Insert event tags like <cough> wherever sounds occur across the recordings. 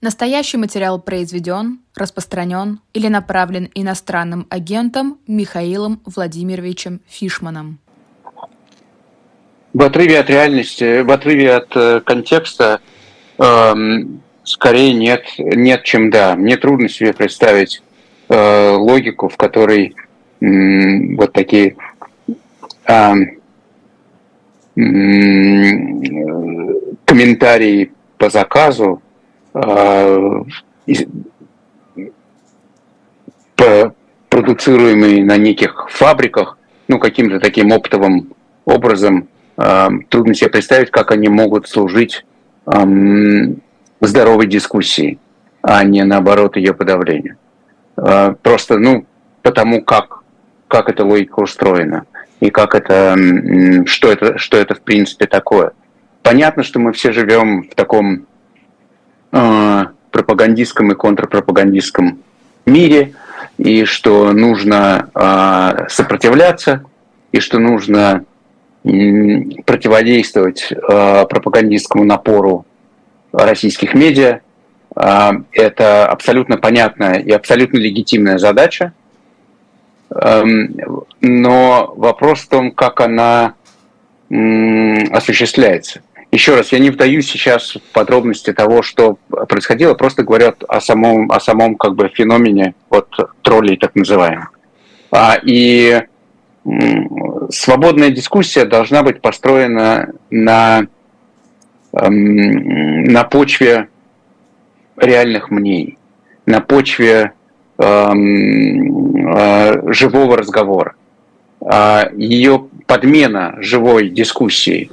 Настоящий материал произведен, распространен или направлен иностранным агентом Михаилом Владимировичем Фишманом. В отрыве от реальности, в отрыве от э, контекста, э, скорее нет, нет, чем да. Мне трудно себе представить э, логику, в которой э, вот такие э, э, комментарии по заказу Э, продуцируемые на неких фабриках, ну, каким-то таким оптовым образом, э, трудно себе представить, как они могут служить здоровой дискуссии, а не наоборот ее подавлению. Э, просто, ну, потому как, как эта логика устроена и как это, что это, что это в принципе такое. Понятно, что мы все живем в таком пропагандистском и контрпропагандистском мире, и что нужно э, сопротивляться, и что нужно противодействовать э, пропагандистскому напору российских медиа. Это абсолютно понятная и абсолютно легитимная задача. Эм, но вопрос в том, как она осуществляется. Еще раз, я не вдаюсь сейчас в подробности того, что происходило, просто говорят о самом, о самом как бы феномене вот троллей так называемых. А, и свободная дискуссия должна быть построена на, эм, на почве реальных мнений, на почве эм, э, живого разговора. А ее подмена живой дискуссии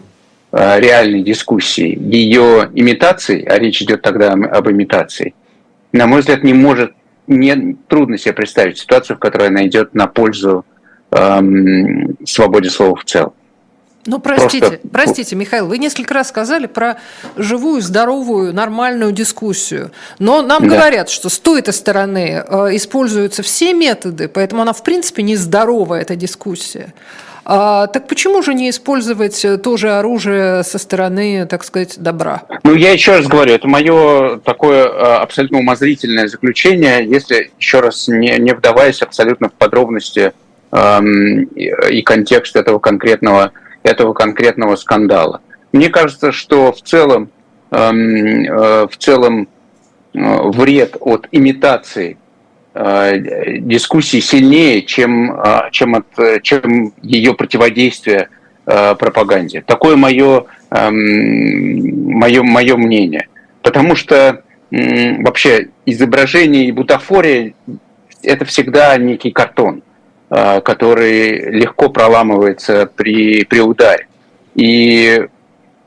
реальной дискуссии, ее имитации, а речь идет тогда об имитации, на мой взгляд, не может, не, трудно себе представить ситуацию, в которой она идет на пользу эм, свободе слова в целом. Ну, простите, Просто... простите, Михаил, вы несколько раз сказали про живую, здоровую, нормальную дискуссию. Но нам да. говорят, что с той стороны э, используются все методы, поэтому она, в принципе, не здоровая, эта дискуссия. А, так почему же не использовать э, тоже оружие со стороны, так сказать, добра? Ну, я еще раз говорю, это мое такое э, абсолютно умозрительное заключение, если еще раз не, не вдаваясь абсолютно в подробности эм, и контекст этого конкретного, этого конкретного скандала. Мне кажется, что в целом, эм, э, в целом э, вред от имитации дискуссии сильнее, чем, э, чем, от, чем ее противодействие э, пропаганде. Такое мое, мое, мое мнение. Потому что вообще изображение и бутафория – это всегда некий картон, который легко проламывается при, при ударе. И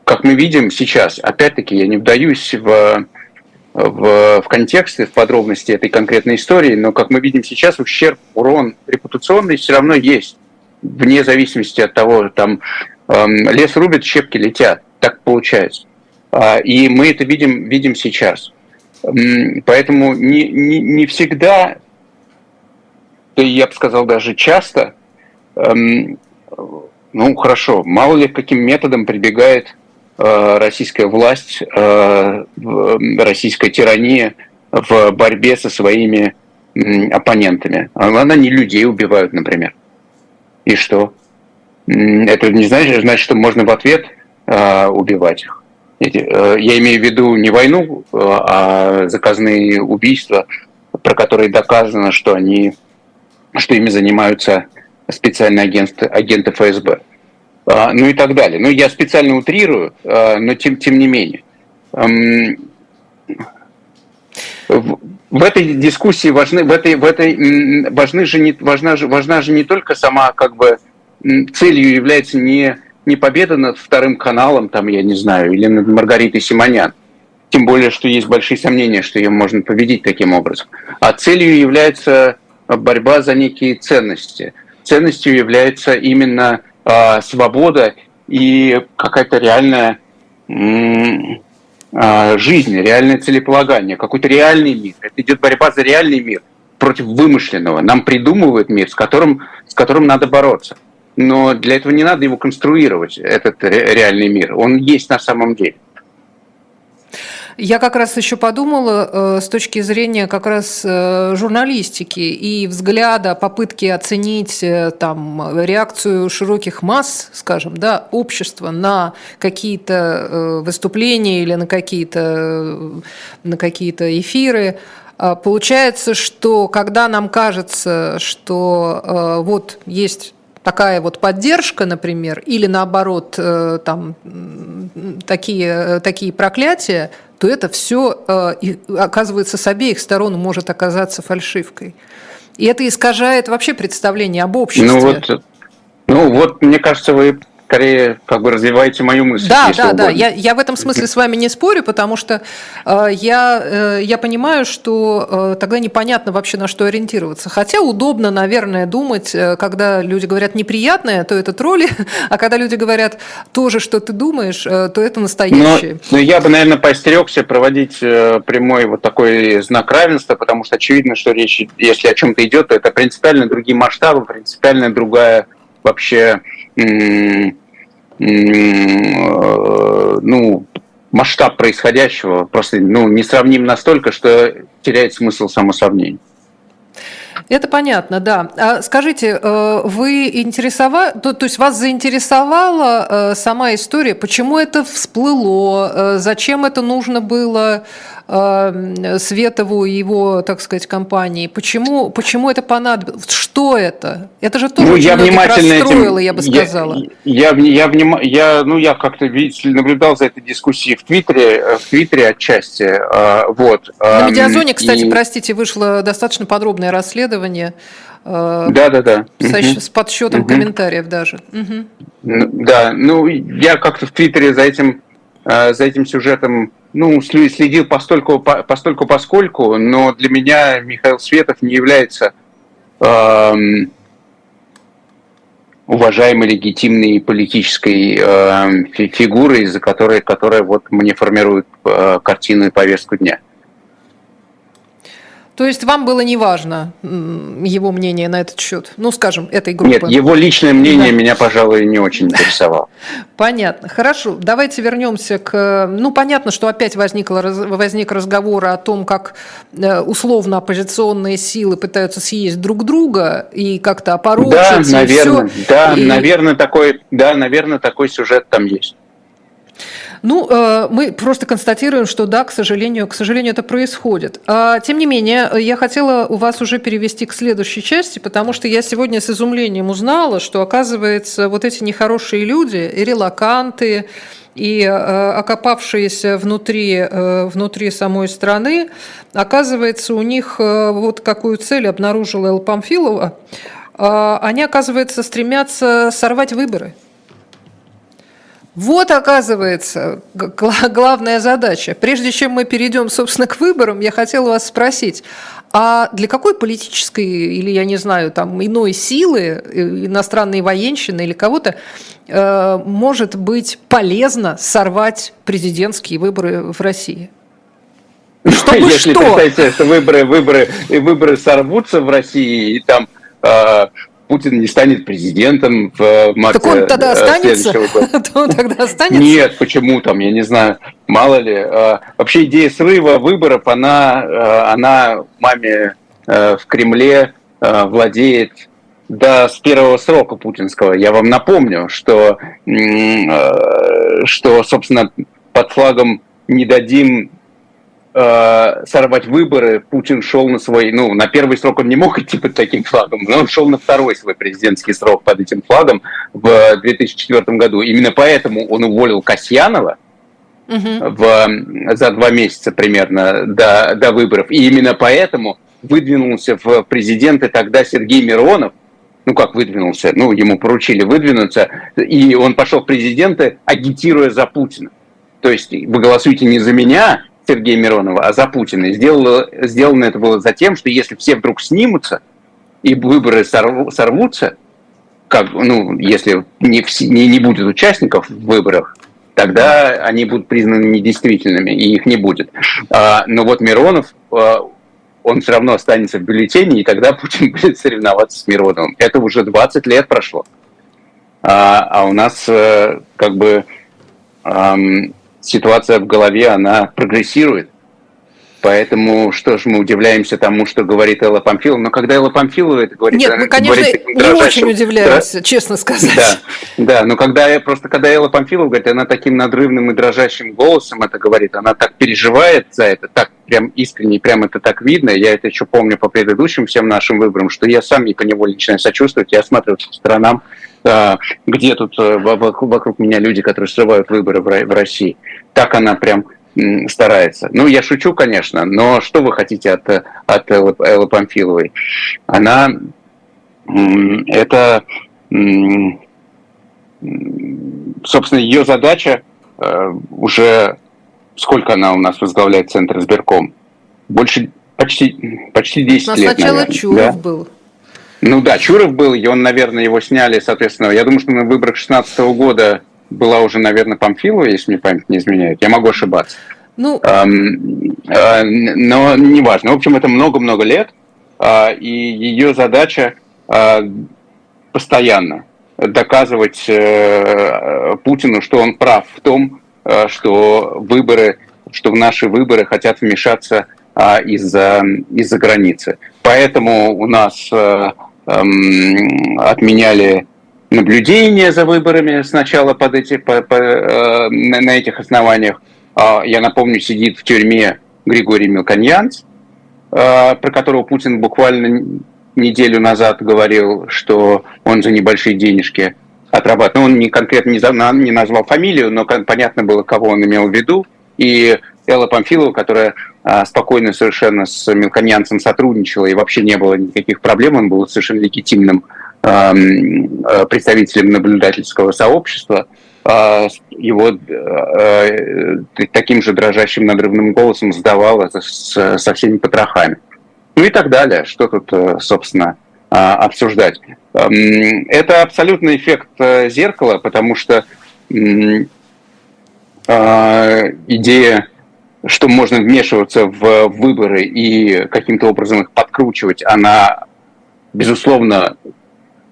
как мы видим сейчас, опять-таки, я не вдаюсь в в, в контексты, в подробности этой конкретной истории, но, как мы видим сейчас, ущерб, урон репутационный все равно есть, вне зависимости от того, там эм, лес рубит, щепки летят, так получается. А, и мы это видим, видим сейчас. Поэтому не, не, не всегда, да я бы сказал даже часто, эм, ну хорошо, мало ли каким методом прибегает российская власть, э, российская тирания в борьбе со своими оппонентами. Она не людей убивают, например. И что? Это не значит, значит что можно в ответ э, убивать их. Я имею в виду не войну, а заказные убийства, про которые доказано, что они, что ими занимаются специальные агенты, агенты ФСБ. А, ну и так далее. Ну, я специально утрирую, а, но тем, тем не менее. В этой дискуссии важны, в этой, в этой важны же не, важна, же, важна же не только сама, как бы, целью является не, не победа над вторым каналом, там, я не знаю, или над Маргаритой Симонян, тем более, что есть большие сомнения, что ее можно победить таким образом. А целью является борьба за некие ценности. Ценностью является именно свобода и какая-то реальная э, жизнь, реальное целеполагание, какой-то реальный мир. Это идет борьба за реальный мир против вымышленного. Нам придумывают мир, с которым, с которым надо бороться. Но для этого не надо его конструировать, этот реальный мир. Он есть на самом деле. Я как раз еще подумала э, с точки зрения как раз э, журналистики и взгляда, попытки оценить э, там реакцию широких масс, скажем, да, общества на какие-то выступления или на какие-то на какие-то эфиры. Получается, что когда нам кажется, что вот есть такая вот поддержка, например, или наоборот там такие, такие проклятия, то это все э, оказывается с обеих сторон может оказаться фальшивкой. И это искажает вообще представление об обществе. Ну вот, ну вот, мне кажется, вы скорее как бы развиваете мою мысль. Да, да, угодно. да. Я, я в этом смысле с вами не спорю, потому что э, я, э, я понимаю, что э, тогда непонятно вообще на что ориентироваться. Хотя удобно, наверное, думать, э, когда люди говорят неприятное, то это тролли, <laughs> а когда люди говорят то же, что ты думаешь, э, то это настоящее. Но, но я бы, наверное, поостерегся проводить э, прямой вот такой знак равенства, потому что очевидно, что речь, если о чем-то идет, то это принципиально другие масштабы, принципиально другая вообще ну, масштаб происходящего просто ну, не сравним настолько, что теряет смысл самосравнения. Это понятно, да. А скажите, э, вы интересовали, то, то есть вас заинтересовала э, сама история, почему это всплыло, э, зачем это нужно было Светову и его, так сказать, компании? Почему, почему это понадобилось? Что это? Это же тоже ну, я внимательно расстроило, этим, я бы сказала. Я, я, я, я, я, ну, я как-то наблюдал за этой дискуссией в Твиттере, в Твиттере отчасти. Вот. На Медиазоне, кстати, и... простите, вышло достаточно подробное расследование. Да, да, да. С, с подсчетом угу. комментариев даже. Угу. Да, ну я как-то в Твиттере за этим, за этим сюжетом ну, следил постольку, постольку поскольку, но для меня Михаил Светов не является эм, уважаемой, легитимной политической э, фигурой, за которой, которая вот мне формирует э, картину и повестку дня. То есть вам было не важно его мнение на этот счет? Ну, скажем, этой группы. Нет, его личное мнение да. меня, пожалуй, не очень интересовало. Понятно. Хорошо. Давайте вернемся к... Ну, понятно, что опять возникло, возник разговор о том, как э, условно оппозиционные силы пытаются съесть друг друга и как-то опорочить. Да, наверное. Да, и... наверное, такой, да, наверное, такой сюжет там есть. Ну, э, мы просто констатируем, что да, к сожалению, к сожалению, это происходит. А, тем не менее, я хотела у вас уже перевести к следующей части, потому что я сегодня с изумлением узнала, что, оказывается, вот эти нехорошие люди, и релаканты, и э, окопавшиеся внутри, э, внутри самой страны, оказывается, у них вот какую цель обнаружила Эл Памфилова, а, они, оказывается, стремятся сорвать выборы – вот, оказывается, главная задача. Прежде чем мы перейдем, собственно, к выборам, я хотела вас спросить, а для какой политической или, я не знаю, там иной силы, э, иностранной военщины или кого-то, э, может быть полезно сорвать президентские выборы в России? Чтобы Если что? представить что выборы, выборы, выборы сорвутся в России, и там э, Путин не станет президентом в марте Так он тогда э, останется? <laughs> он тогда останется? Нет, почему там, я не знаю, мало ли. А, вообще идея срыва выборов, она, э, она маме э, в Кремле владеет до с первого срока путинского. Я вам напомню, что, что собственно, под флагом «не дадим э, сорвать выборы, Путин шел на свой, ну, на первый срок он не мог идти под таким флагом, но он шел на второй свой президентский срок под этим флагом в 2004 году. Именно поэтому он уволил Касьянова, в, за два месяца примерно до, до выборов. И именно поэтому выдвинулся в президенты тогда Сергей Миронов, ну как выдвинулся, ну ему поручили выдвинуться, и он пошел в президенты, агитируя за Путина. То есть вы голосуете не за меня, Сергея Миронова, а за Путина. Сделано, сделано это было за тем, что если все вдруг снимутся и выборы сорвутся, как, ну, если не, не, не будет участников в выборах, тогда они будут признаны недействительными, и их не будет. А, но вот Миронов, а, он все равно останется в бюллетене, и тогда Путин <laughs> будет соревноваться с Мироновым. Это уже 20 лет прошло. А, а у нас а, как бы ситуация в голове, она прогрессирует. Поэтому что ж мы удивляемся тому, что говорит Элла Памфилова. Но когда Элла Памфилова это говорит... Нет, мы, конечно, не очень удивляемся, да, честно сказать. Да, да, но когда просто когда Элла Памфилова говорит, она таким надрывным и дрожащим голосом это говорит, она так переживает за это, так прям искренне, прям это так видно. Я это еще помню по предыдущим всем нашим выборам, что я сам не поневоле начинаю сочувствовать, я осматриваюсь по сторонам, где тут э, вокруг меня люди, которые срывают выборы в России. Так она прям старается. Ну, я шучу, конечно, но что вы хотите от, от Эллы, Эллы Памфиловой? Она это, собственно, ее задача э, уже сколько она у нас возглавляет Центр избирком? Больше почти, почти 10 лет, сначала наверное. Чуров да? был. Ну да, Чуров был, и он, наверное, его сняли, соответственно. Я думаю, что на выборах 2016 года была уже, наверное, Памфилова, если мне память не изменяет. Я могу ошибаться. Ну... Эм, э, но неважно. В общем, это много-много лет, э, и ее задача э, постоянно доказывать э, Путину, что он прав в том, э, что выборы, что в наши выборы хотят вмешаться э, из-за из границы. Поэтому у нас э, э, отменяли наблюдение за выборами сначала под эти, по, по, э, на этих основаниях. Э, я напомню, сидит в тюрьме Григорий Мелконьянц, э, про которого Путин буквально неделю назад говорил, что он за небольшие денежки отрабатывает. Ну, он не конкретно не, не назвал фамилию, но понятно было, кого он имел в виду. И Элла Памфилова, которая спокойно совершенно с Мелконьянцем сотрудничала, и вообще не было никаких проблем, он был совершенно легитимным Э, представителем наблюдательского сообщества, а, его э, таким же дрожащим надрывным голосом сдавала со всеми потрохами. Ну и так далее. Что тут, э, собственно, а, обсуждать? Это абсолютный эффект зеркала, потому что идея, что можно вмешиваться в выборы и каким-то образом их подкручивать, она, безусловно,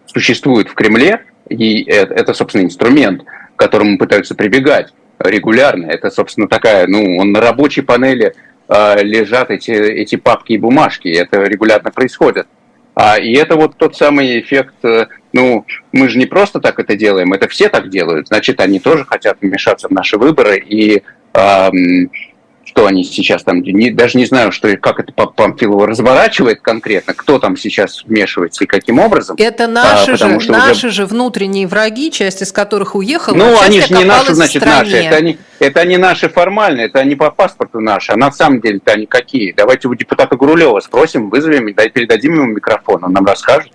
существует в Кремле, и это, собственно, инструмент, к которому пытаются прибегать регулярно. Это, собственно, такая, ну, на рабочей панели э, лежат эти, эти папки и бумажки, это регулярно происходит. А, и это вот тот самый эффект, э, ну, мы же не просто так это делаем, это все так делают, значит, они тоже хотят вмешаться в наши выборы, и э, что они сейчас там, не, даже не знаю, что, как это Памфилова разворачивает конкретно, кто там сейчас вмешивается и каким образом. Это наши, а, же, что наши уже... же внутренние враги, часть из которых уехала, Ну, они же не наши, значит, наши. Это они, это они наши формально, это они по паспорту наши, а на самом деле-то они какие? Давайте у депутата Гурулева спросим, вызовем, передадим ему микрофон, он нам расскажет.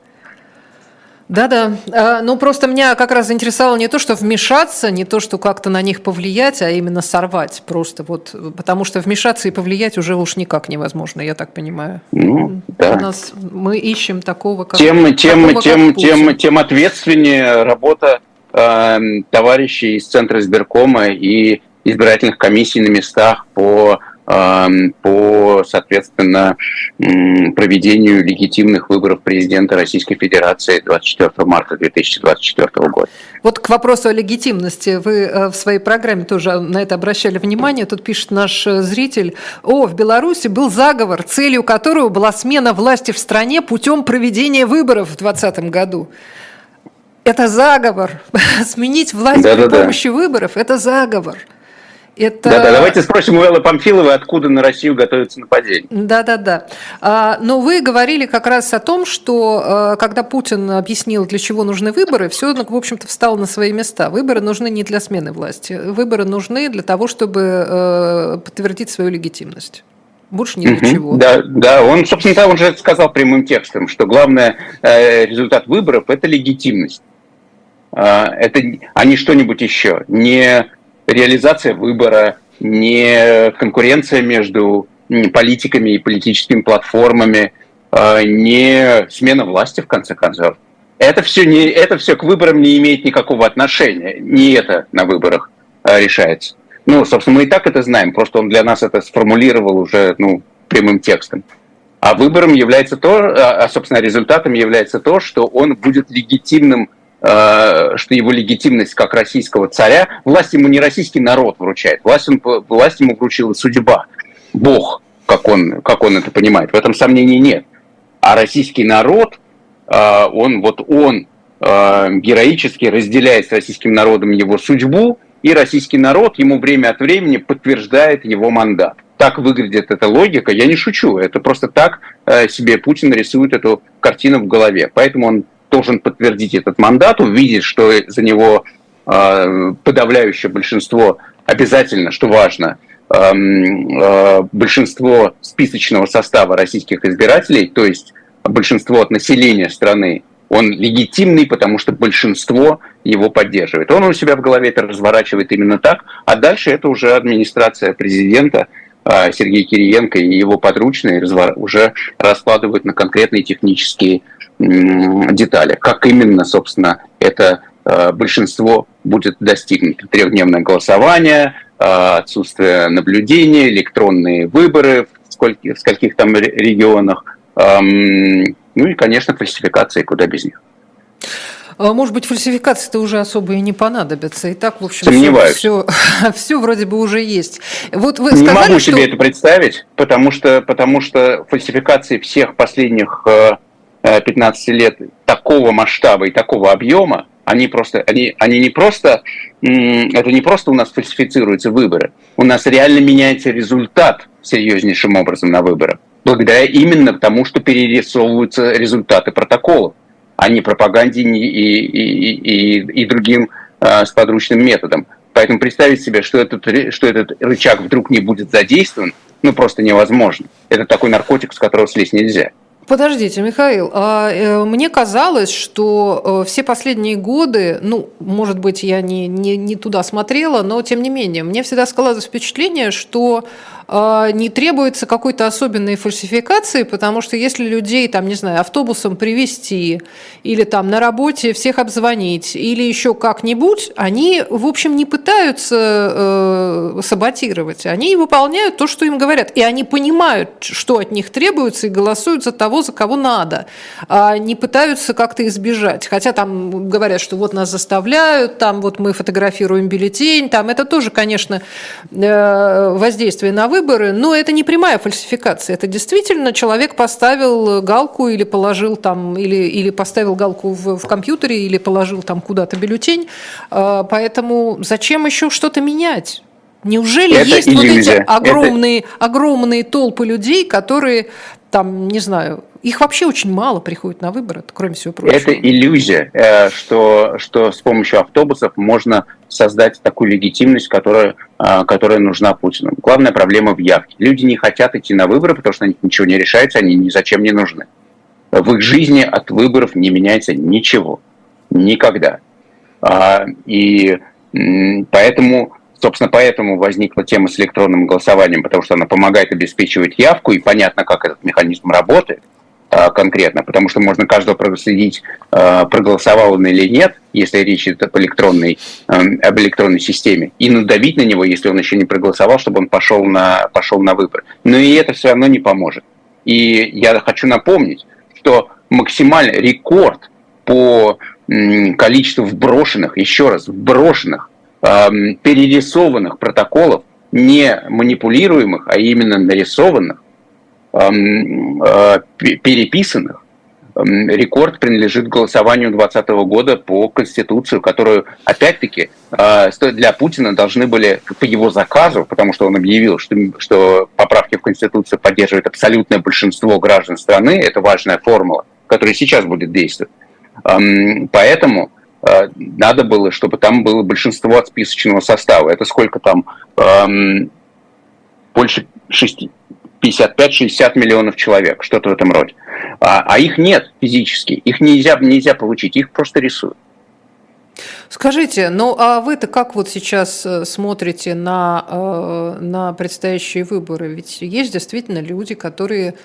Да-да. А, ну, просто меня как раз заинтересовало не то, что вмешаться, не то, что как-то на них повлиять, а именно сорвать просто. Вот, потому что вмешаться и повлиять уже уж никак невозможно, я так понимаю. Ну, да. У нас, мы ищем такого, как Тем, тем, такого, тем, как тем, тем ответственнее работа э, товарищей из Центра избиркома и избирательных комиссий на местах по по, соответственно, проведению легитимных выборов президента Российской Федерации 24 марта 2024 года. Вот к вопросу о легитимности. Вы э, в своей программе тоже на это обращали внимание. Тут пишет наш э, зритель. О, в Беларуси был заговор, целью которого была смена власти в стране путем проведения выборов в 2020 году. Это заговор. <laughs> Сменить власть да, при да, помощи да. выборов – это заговор. Это... Да-да, давайте спросим у Эллы Памфиловой, откуда на Россию готовится нападение. Да-да-да. А, но вы говорили как раз о том, что а, когда Путин объяснил, для чего нужны выборы, все, в общем-то, встало на свои места. Выборы нужны не для смены власти. Выборы нужны для того, чтобы а, подтвердить свою легитимность. Больше ни для чего. Да, да, он, собственно, он же сказал прямым текстом, что главный э, результат выборов – это легитимность. Э, это, а не что-нибудь еще. Не реализация выбора, не конкуренция между политиками и политическими платформами, а, не смена власти, в конце концов. Это все, не, это все к выборам не имеет никакого отношения. Не это на выборах а, решается. Ну, собственно, мы и так это знаем, просто он для нас это сформулировал уже ну, прямым текстом. А выбором является то, а, собственно, результатом является то, что он будет легитимным что его легитимность как российского царя, власть ему не российский народ вручает, власть, он, власть ему вручила судьба, Бог, как он, как он это понимает. В этом сомнений нет. А российский народ, он, вот он героически разделяет с российским народом его судьбу, и российский народ ему время от времени подтверждает его мандат так выглядит эта логика. Я не шучу, это просто так э, себе Путин рисует эту картину в голове. Поэтому он должен подтвердить этот мандат, увидеть, что за него э, подавляющее большинство обязательно, что важно, эм, э, большинство списочного состава российских избирателей, то есть большинство от населения страны, он легитимный, потому что большинство его поддерживает. Он у себя в голове это разворачивает именно так, а дальше это уже администрация президента – а, Сергей Кириенко и его подручные уже раскладывают на конкретные технические детали. Как именно, собственно, это а, большинство будет достигнуто. Трехдневное голосование, а, отсутствие наблюдения, электронные выборы в скольких, в скольких там регионах, ну и, конечно, фальсификации, куда без них. А, может быть, фальсификации-то уже особо и не понадобятся. И так, в общем, Сомневаюсь. Все, все, все вроде бы уже есть. Вот вы сказали, не могу что... себе это представить, потому что, потому что фальсификации всех последних 15 э, лет такого масштаба и такого объема, они просто, они, они не просто, это не просто у нас фальсифицируются выборы, у нас реально меняется результат серьезнейшим образом на выборах, благодаря именно тому, что перерисовываются результаты протоколов а не пропаганде и, и, и, и другим э, сподручным методом. Поэтому представить себе, что этот, что этот рычаг вдруг не будет задействован, ну просто невозможно. Это такой наркотик, с которого слезть нельзя. Подождите, Михаил, а, э, мне казалось, что э, все последние годы, ну, может быть, я не, не, не туда смотрела, но тем не менее, мне всегда складывалось впечатление, что не требуется какой-то особенной фальсификации, потому что если людей, там, не знаю, автобусом привести или там на работе всех обзвонить или еще как-нибудь, они, в общем, не пытаются э, саботировать. Они выполняют то, что им говорят. И они понимают, что от них требуется, и голосуют за того, за кого надо. А не пытаются как-то избежать. Хотя там говорят, что вот нас заставляют, там вот мы фотографируем бюллетень, там это тоже, конечно, э, воздействие на выбор, выборы, но это не прямая фальсификация. Это действительно человек поставил галку или положил там, или, или поставил галку в, в компьютере, или положил там куда-то бюллетень. А, поэтому зачем еще что-то менять? Неужели это есть иллюзия. вот эти огромные, это... огромные толпы людей, которые там, не знаю, их вообще очень мало приходит на выборы, кроме всего прочего. Это иллюзия, э, что, что с помощью автобусов можно создать такую легитимность, которая, э, которая нужна Путину. Главная проблема в явке. Люди не хотят идти на выборы, потому что на ничего не решается, они ни зачем не нужны. В их жизни от выборов не меняется ничего. Никогда. А, и поэтому Собственно, поэтому возникла тема с электронным голосованием, потому что она помогает обеспечивать явку, и понятно, как этот механизм работает а, конкретно, потому что можно каждого проследить, а, проголосовал он или нет, если речь идет об электронной, эм, об электронной системе, и надавить на него, если он еще не проголосовал, чтобы он пошел на, пошел на выбор. Но и это все равно не поможет. И я хочу напомнить, что максимальный рекорд по количеству вброшенных, еще раз, вброшенных Эм, перерисованных протоколов, не манипулируемых, а именно нарисованных, эм, э, переписанных, эм, рекорд принадлежит голосованию 2020 года по Конституцию, которую, опять-таки, э, для Путина должны были по его заказу, потому что он объявил, что, что поправки в Конституцию поддерживает абсолютное большинство граждан страны, это важная формула, которая сейчас будет действовать. Поэтому надо было, чтобы там было большинство от списочного состава. Это сколько там? Эм, больше 55-60 миллионов человек, что-то в этом роде. А, а их нет физически, их нельзя, нельзя получить, их просто рисуют. Скажите, ну а вы-то как вот сейчас э, смотрите на, э, на предстоящие выборы? Ведь есть действительно люди, которые Э,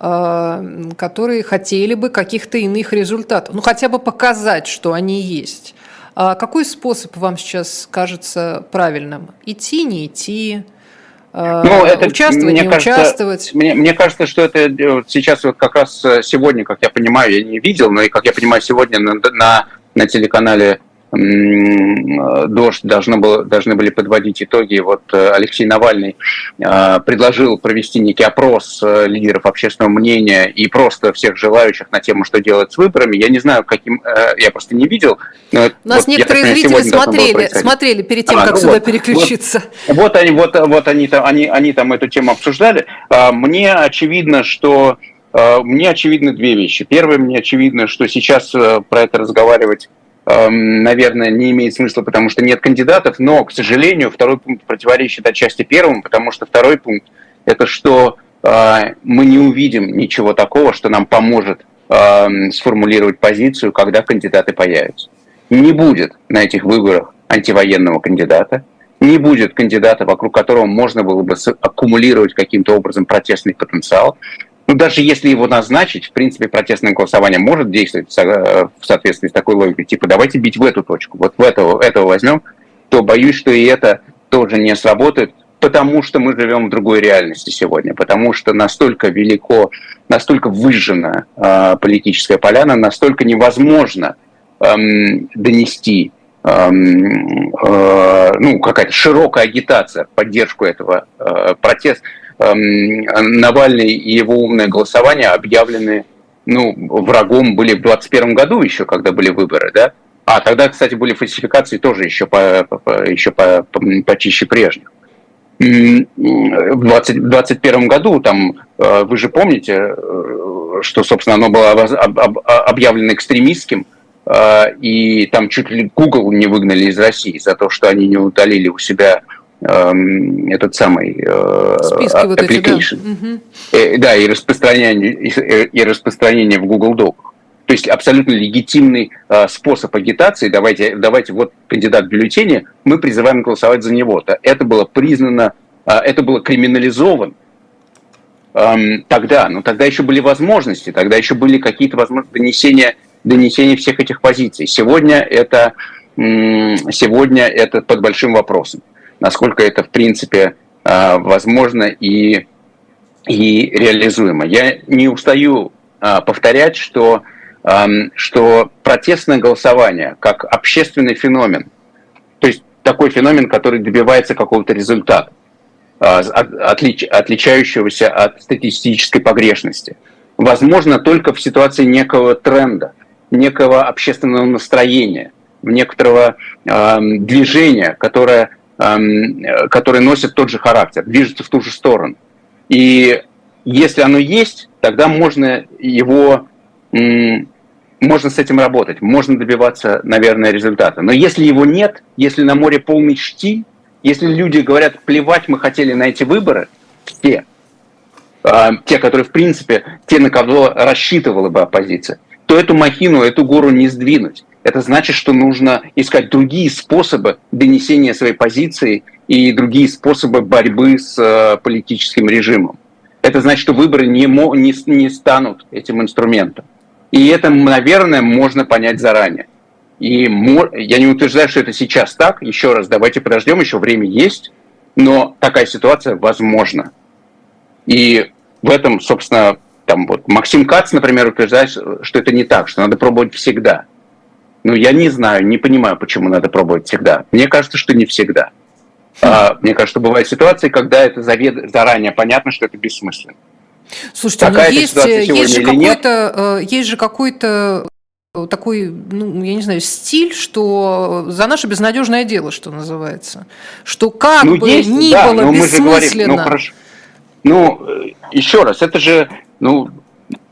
которые хотели бы каких-то иных результатов, ну хотя бы показать, что они есть. А какой способ вам сейчас кажется правильным? Идти, не идти? Э, ну, это, участвовать, мне не кажется, участвовать. Мне, мне кажется, что это э, сейчас вот как раз сегодня, как я понимаю, я не видел, но и как я понимаю, сегодня на, на на телеканале «Дождь» должны, было, должны были подводить итоги. Вот э, Алексей Навальный э, предложил провести некий опрос э, лидеров общественного мнения и просто всех желающих на тему, что делать с выборами. Я не знаю, каким... Я просто не видел. Но У нас вот, некоторые я, зрители смотрели, смотрели перед тем, а, как ну сюда вот, переключиться. Вот, вот, они, вот, вот они, там, они, они там эту тему обсуждали. А, мне очевидно, что мне очевидны две вещи. Первое, мне очевидно, что сейчас про это разговаривать наверное, не имеет смысла, потому что нет кандидатов, но, к сожалению, второй пункт противоречит отчасти первому, потому что второй пункт – это что э, мы не увидим ничего такого, что нам поможет эм, сформулировать позицию, когда кандидаты появятся. Не будет на этих выборах антивоенного кандидата, не будет кандидата, вокруг которого можно было бы аккумулировать каким-то образом протестный потенциал. Ну, даже если его назначить, в принципе, протестное голосование может действовать в соответствии с такой логикой, типа, давайте бить в эту точку, вот в этого, этого возьмем, то боюсь, что и это тоже не сработает, потому что мы живем в другой реальности сегодня, потому что настолько велико, настолько выжжена э, политическая поляна, настолько невозможно эм, донести эм, э, ну, какая-то широкая агитация в поддержку этого э, протеста, Навальный и его умное голосование объявлены ну, врагом были в 2021 году еще, когда были выборы, да? А тогда, кстати, были фальсификации тоже еще, по, по, еще по, по, почище прежних. В 2021 году, там, э, вы же помните, э, что, собственно, оно было объявлено экстремистским, э, и там чуть ли Google не выгнали из России за то, что они не удалили у себя Эм, этот самый э, Списки вот application. Эти, да. Угу. да, и распространение, и распространение в Google Doc. То есть абсолютно легитимный э, способ агитации. Давайте, давайте, вот кандидат в бюллетене, мы призываем голосовать за него. -то. Это было признано, э, это было криминализовано эм, тогда. Но тогда еще были возможности, тогда еще были какие-то возможности донесения, донесения всех этих позиций. Сегодня это, сегодня это под большим вопросом насколько это, в принципе, а, возможно и, и реализуемо. Я не устаю а, повторять, что, что протестное голосование как общественный феномен, то есть такой феномен, который добивается какого-то результата, а, отлич, отличающегося от статистической погрешности, возможно только в ситуации некого тренда, некого общественного настроения, некоторого э, движения, которое которые носят тот же характер, движутся в ту же сторону. И если оно есть, тогда можно его, можно с этим работать, можно добиваться, наверное, результата. Но если его нет, если на море полный штиль, если люди говорят, плевать, мы хотели на эти выборы, те, э, те, которые, в принципе, те, на кого рассчитывала бы оппозиция, то эту махину, эту гору не сдвинуть это значит, что нужно искать другие способы донесения своей позиции и другие способы борьбы с э, политическим режимом. Это значит, что выборы не, не, не станут этим инструментом. И это, наверное, можно понять заранее. И я не утверждаю, что это сейчас так. Еще раз, давайте подождем, еще время есть, но такая ситуация возможна. И в этом, собственно, там вот Максим Кац, например, утверждает, что это не так, что надо пробовать всегда. Ну, я не знаю, не понимаю, почему надо пробовать всегда. Мне кажется, что не всегда. А, мне кажется, бывают ситуации, когда это завед... заранее понятно, что это бессмысленно. Слушайте, ну есть, есть, же какой-то, э, есть же какой-то такой, ну, я не знаю, стиль, что за наше безнадежное дело, что называется. Что как ну, бы есть, ни да, было бессмысленно. Говорим, ну, хорошо. ну, э, еще раз, это же, ну,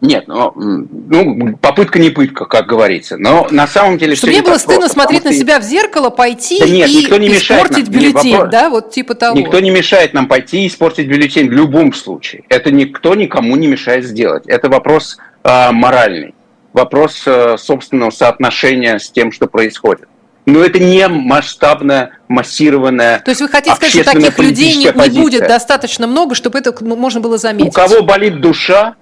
нет, ну, ну, попытка не пытка, как говорится. Но на самом деле... Чтобы не было стыдно просто, смотреть на себя в зеркало, пойти да нет, и никто не испортить нам, бюллетень, вопрос, да, вот типа того. Никто не мешает нам пойти и испортить бюллетень в любом случае. Это никто никому не мешает сделать. Это вопрос э, моральный, вопрос э, собственного соотношения с тем, что происходит. Но это не масштабная, массированная То есть вы хотите сказать, что таких людей не, не будет достаточно много, чтобы это можно было заметить? У кого болит душа,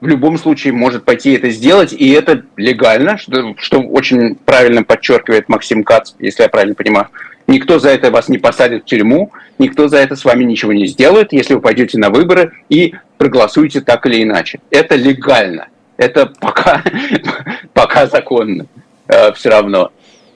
в любом случае может пойти это сделать, и это легально, что, что очень правильно подчеркивает Максим Кац, если я правильно понимаю. Никто за это вас не посадит в тюрьму, никто за это с вами ничего не сделает, если вы пойдете на выборы и проголосуете так или иначе. Это легально. Это пока, <laughs> пока законно. э, все равно.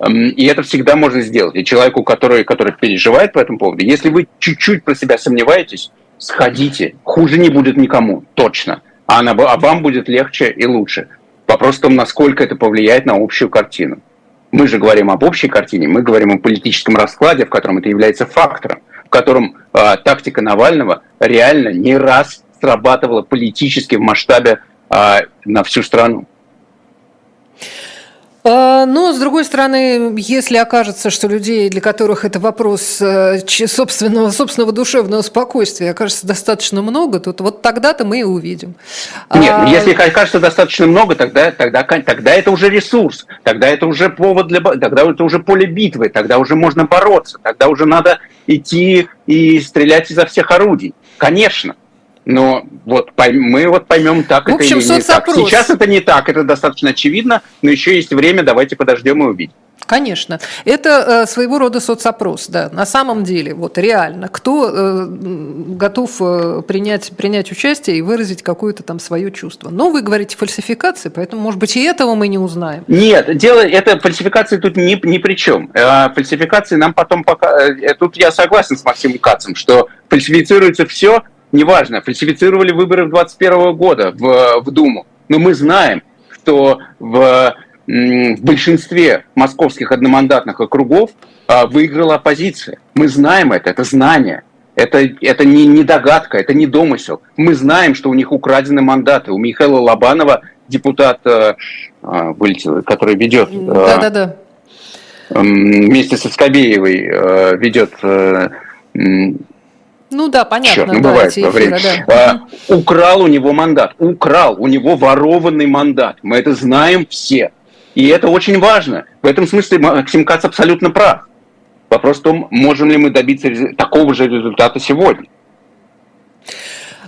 И это всегда можно сделать. И человеку, который, который переживает по этому поводу, если вы чуть-чуть про себя сомневаетесь, сходите. Хуже не будет никому, точно. А, она, а вам будет легче и лучше. Вопрос в том, насколько это повлияет на общую картину. Мы же говорим об общей картине, мы говорим о политическом раскладе, в котором это является фактором, в котором э, тактика Навального реально не раз срабатывала политически в масштабе э, на всю страну. А, но, с другой стороны, если окажется, что людей, для которых это вопрос э, собственного, собственного душевного спокойствия, окажется достаточно много, то вот тогда-то мы и увидим. Нет, а... если окажется достаточно много, тогда, тогда, тогда это уже ресурс, тогда это уже повод для... Тогда это уже поле битвы, тогда уже можно бороться, тогда уже надо идти и стрелять изо всех орудий. Конечно. Но вот мы вот поймем, так в общем, это или не так. Сейчас это не так, это достаточно очевидно, но еще есть время, давайте подождем и увидим. Конечно. Это э, своего рода соцопрос, да. На самом деле, вот реально, кто э, готов э, принять, принять участие и выразить какое-то там свое чувство. Но вы говорите фальсификации, поэтому, может быть, и этого мы не узнаем. Нет, дело, это фальсификации тут ни, ни при чем. Э, фальсификации нам потом пока... Э, тут я согласен с Максимом Кацем, что фальсифицируется все, неважно, фальсифицировали выборы 2021 года в, в Думу, но мы знаем, что в, в большинстве московских одномандатных округов а, выиграла оппозиция. Мы знаем это, это знание. Это, это не, не догадка, это не домысел. Мы знаем, что у них украдены мандаты. У Михаила Лобанова, депутат, э, э, вылетел, который ведет... Да, да, да. Вместе со Скобеевой э, ведет ну да, понятно. Черт, ну да, бывает во время. Да. А, украл у него мандат. Украл. У него ворованный мандат. Мы это знаем все. И это очень важно. В этом смысле Максим Кац абсолютно прав. Вопрос в том, можем ли мы добиться такого же результата сегодня.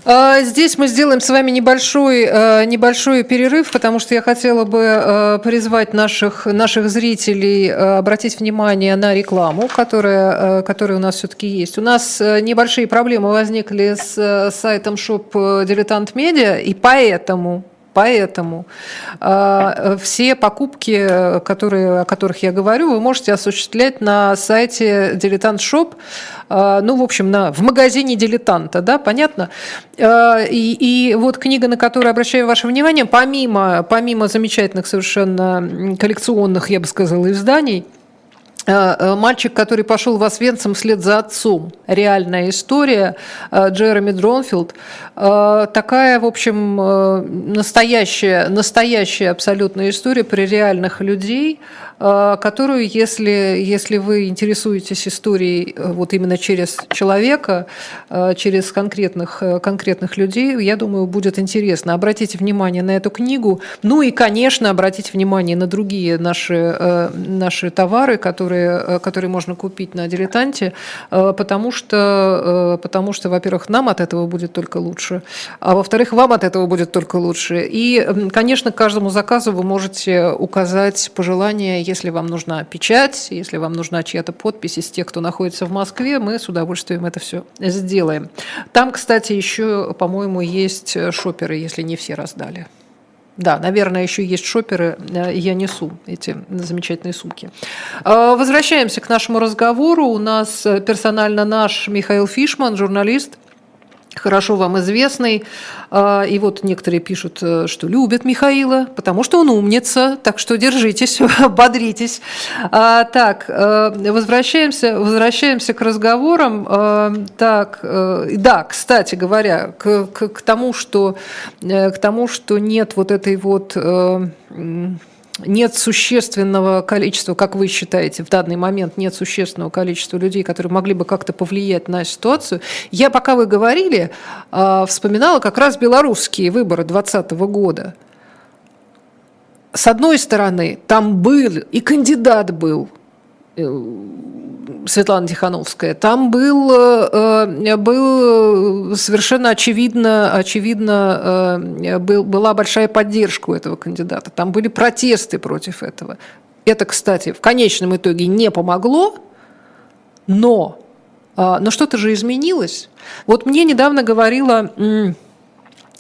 А, здесь мы сделаем с вами небольшой, э, небольшой перерыв, потому что я хотела бы э, призвать наших, наших зрителей э, обратить внимание на рекламу, которая, которая у нас все-таки есть. У нас небольшие проблемы возникли с сайтом Shop Дилетант Медиа, и поэтому Поэтому э, все покупки, которые, о которых я говорю, вы можете осуществлять на сайте Дилетант Shop, э, ну, в общем, на, в магазине Дилетанта, да, понятно? Э, и, и вот книга, на которую обращаю ваше внимание, помимо, помимо замечательных совершенно коллекционных, я бы сказала, изданий, мальчик, который пошел в Освенцим вслед за отцом. Реальная история. Э, Джереми Дронфилд. Такая, в общем, настоящая, настоящая абсолютная история при реальных людей, которую, если, если вы интересуетесь историей вот именно через человека, через конкретных, конкретных людей, я думаю, будет интересно. Обратите внимание на эту книгу. Ну и, конечно, обратите внимание на другие наши, наши товары, которые которые, э, можно купить на дилетанте, э, потому что, э, потому что, во-первых, нам от этого будет только лучше, а во-вторых, вам от этого будет только лучше. И, конечно, каждому заказу вы можете указать пожелание, если вам нужна печать, если вам нужна чья-то подпись из тех, кто находится в Москве, мы с удовольствием это все сделаем. Там, кстати, еще, по-моему, есть шоперы, если не все раздали. Да, наверное, еще есть шоперы. Э, я несу эти замечательные сумки. Э, возвращаемся к нашему разговору. У нас э, персонально наш Михаил Фишман, журналист, хорошо вам известный. А, и вот некоторые пишут, э, что любят Михаила, потому что он умница, так что держитесь, <laughs> бодритесь. А, так, э, возвращаемся, возвращаемся к разговорам. А, так, э, да, кстати говоря, к, к, к, тому, что, к тому, что нет вот этой вот нет существенного количества, как вы считаете, в данный момент нет существенного количества людей, которые могли бы как-то повлиять на ситуацию. Я, пока вы говорили, а, вспоминала как раз белорусские выборы 2020 года. С одной стороны, там был, и кандидат был, Светлана Тихановская, там был, э, был совершенно очевидно, очевидно э, был, была большая поддержка у этого кандидата. Там были протесты против этого. Это, кстати, в конечном итоге не помогло, но, но что-то же изменилось. Вот мне недавно говорила Э,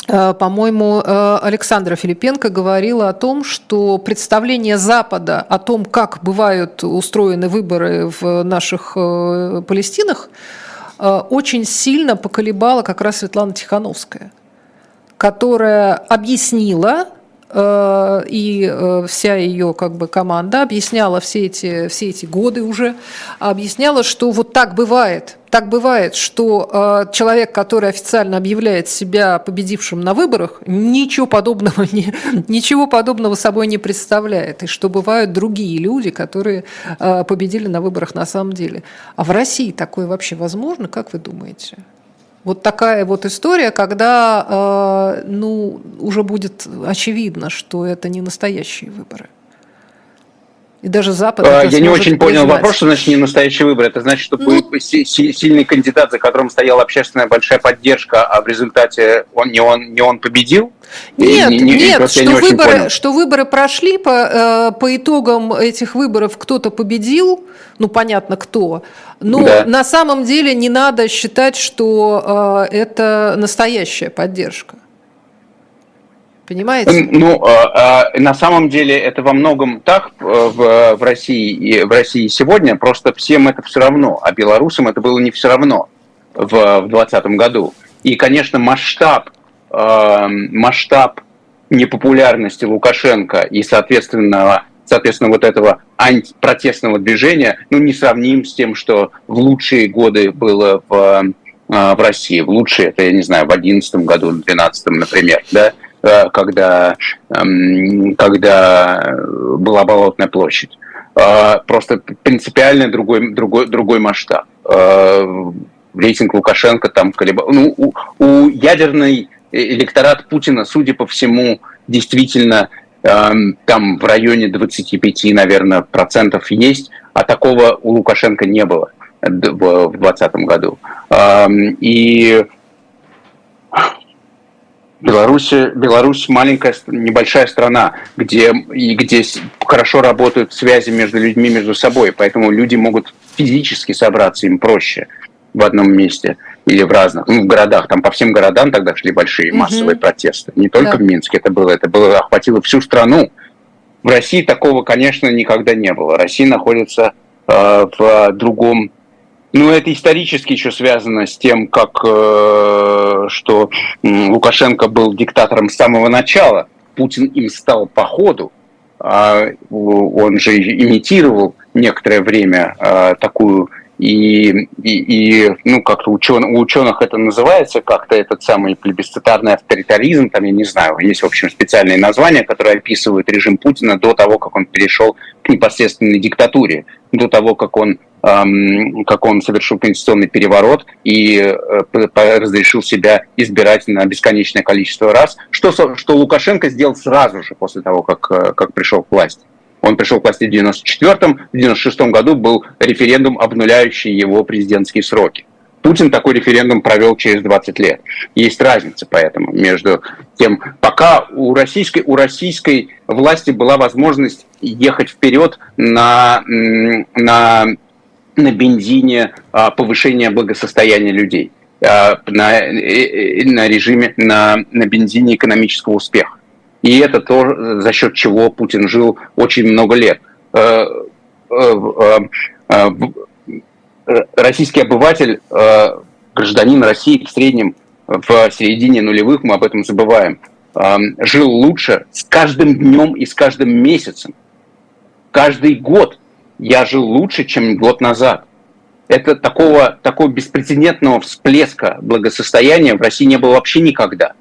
по-моему, э, Александра Филипенко говорила о том, что представление Запада о том, как бывают устроены выборы в наших э, Палестинах, очень сильно поколебала как раз Светлана Тихановская, которая объяснила Э, и э, вся ее как бы команда объясняла все эти, все эти годы уже, объясняла, что вот так бывает. Так бывает, что э, человек, который официально объявляет себя победившим на выборах, ничего подобного, <laughs> не, ничего подобного собой не представляет. И что бывают другие люди, которые победили на выборах на самом деле. А в России такое вообще возможно, как вы думаете? Вот такая вот история, когда э, ну, уже будет очевидно, что это не настоящие выборы. И даже Запад. А, я не очень понял признать. вопрос, что значит не настоящий выбор. Это значит, что ну, будет сильный кандидат, за которым стояла общественная большая поддержка, а в результате он не он не он победил? Нет, не, не, нет, что, не выборы, что выборы прошли по, э, по итогам этих выборов кто-то победил, ну понятно кто, но да. на самом деле не надо считать, что э, это настоящая поддержка. Понимаете? Ну, а, а, на самом деле это во многом так э, в, в России в России сегодня, просто всем это все равно, а белорусам это было не все равно в 2020 году. И, конечно, масштаб, э, масштаб непопулярности Лукашенко и, соответственно, соответственно, вот этого антипротестного движения, ну, не сравним с тем, что в лучшие годы было в, в России. В лучшие, это, я не знаю, в 2011 году, в 2012, например, да, когда, эм, когда была Болотная площадь. Э, просто принципиально другой, другой, другой масштаб. Э, рейтинг Лукашенко там колебал. Ну, у, у ядерный электорат Путина, судя по всему, действительно эм, там в районе 25, наверное, процентов есть, а такого у Лукашенко не было в 2020 году. Эм, и Беларусь, Беларусь маленькая, небольшая страна, где, и где хорошо работают связи между людьми между собой, поэтому люди могут физически собраться, им проще в одном месте или в разных, ну, в городах, там по всем городам тогда шли большие массовые mm-hmm. протесты, не только да. в Минске это было, это было, охватило всю страну. В России такого, конечно, никогда не было. Россия находится э, в другом ну, это исторически еще связано с тем, как э, что Лукашенко был диктатором с самого начала. Путин им стал по ходу. А он же имитировал некоторое время э, такую и, и, и ну, как-то учен, у ученых это называется, как-то этот самый плебисцитарный авторитаризм, там, я не знаю, есть, в общем, специальные названия, которые описывают режим Путина до того, как он перешел к непосредственной диктатуре, до того, как он как он совершил конституционный переворот и э, разрешил себя избирать на бесконечное количество раз, что, что Лукашенко сделал сразу же после того, как, э, как пришел к власти. Он пришел к власти в 94-м, в 96-м году был референдум, обнуляющий его президентские сроки. Путин такой референдум провел через 20 лет. Есть разница поэтому между тем, пока у российской, у российской власти была возможность ехать вперед на, на на бензине а, повышение благосостояния людей, а, на, э, э, на режиме, на, на бензине экономического успеха. И это то, за счет чего Путин жил очень много лет. Э, российский обыватель, гражданин России в среднем в середине нулевых, мы об этом забываем, жил лучше с каждым днем и с каждым месяцем. Каждый год я жил лучше, чем год назад. Это такого, такого беспрецедентного всплеска благосостояния в России не было вообще никогда.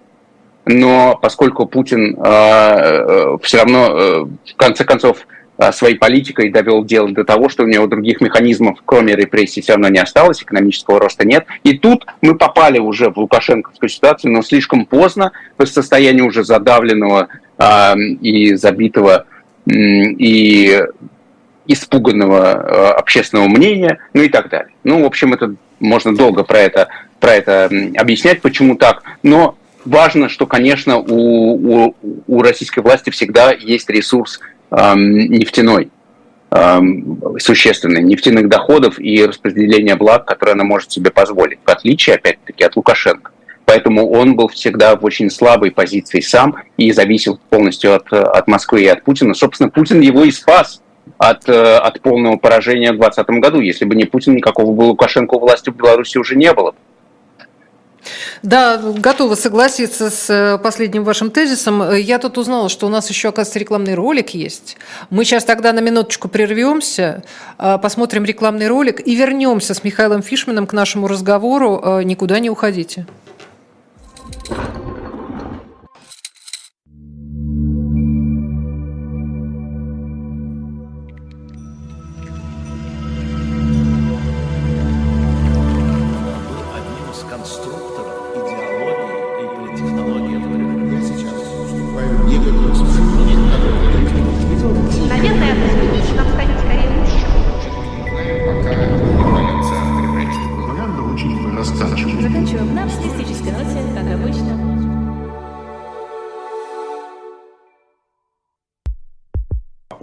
Но поскольку Путин э, э, все равно, э, в конце концов, э, своей политикой довел дело до того, что у него других механизмов, кроме репрессий, все равно не осталось, экономического роста нет. И тут мы попали уже в лукашенковскую ситуацию, но слишком поздно, в состоянии уже задавленного э, и забитого и испуганного э, общественного мнения, ну и так далее. Ну, в общем, это можно долго про это, про это объяснять, почему так, но важно, что, конечно, у, у, у российской власти всегда есть ресурс эм, нефтяной, эм, существенный, нефтяных доходов и распределения благ, которые она может себе позволить, в отличие, опять-таки, от Лукашенко. Поэтому он был всегда в очень слабой позиции сам и зависел полностью от, от Москвы и от Путина. Собственно, Путин его и спас от, э, от полного поражения в 2020 году. Если бы не Путин, никакого бы Лукашенко власти в Беларуси уже не было. Да, готова согласиться с э, последним вашим тезисом. Я тут узнала, что у нас еще, оказывается, рекламный ролик есть. Мы сейчас тогда на минуточку прервемся, э, посмотрим рекламный ролик и вернемся с Михаилом Фишманом к нашему разговору. Никуда не уходите.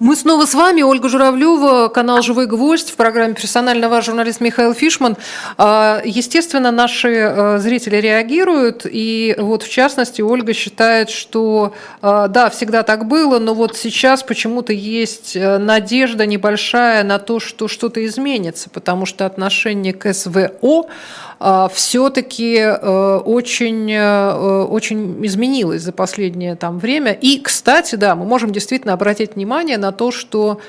Мы снова с вами, Ольга Журавлева, канал «Живой гвоздь», в программе «Персонально ваш журналист Михаил Фишман». А, естественно, наши э, зрители реагируют, и вот в частности Ольга считает, что э, да, всегда так было, но вот сейчас почему-то есть э, надежда небольшая на то, что что-то изменится, потому что отношение к СВО все-таки э, очень, э, очень изменилось за последнее там время. И, кстати, да, мы можем действительно обратить внимание на то, что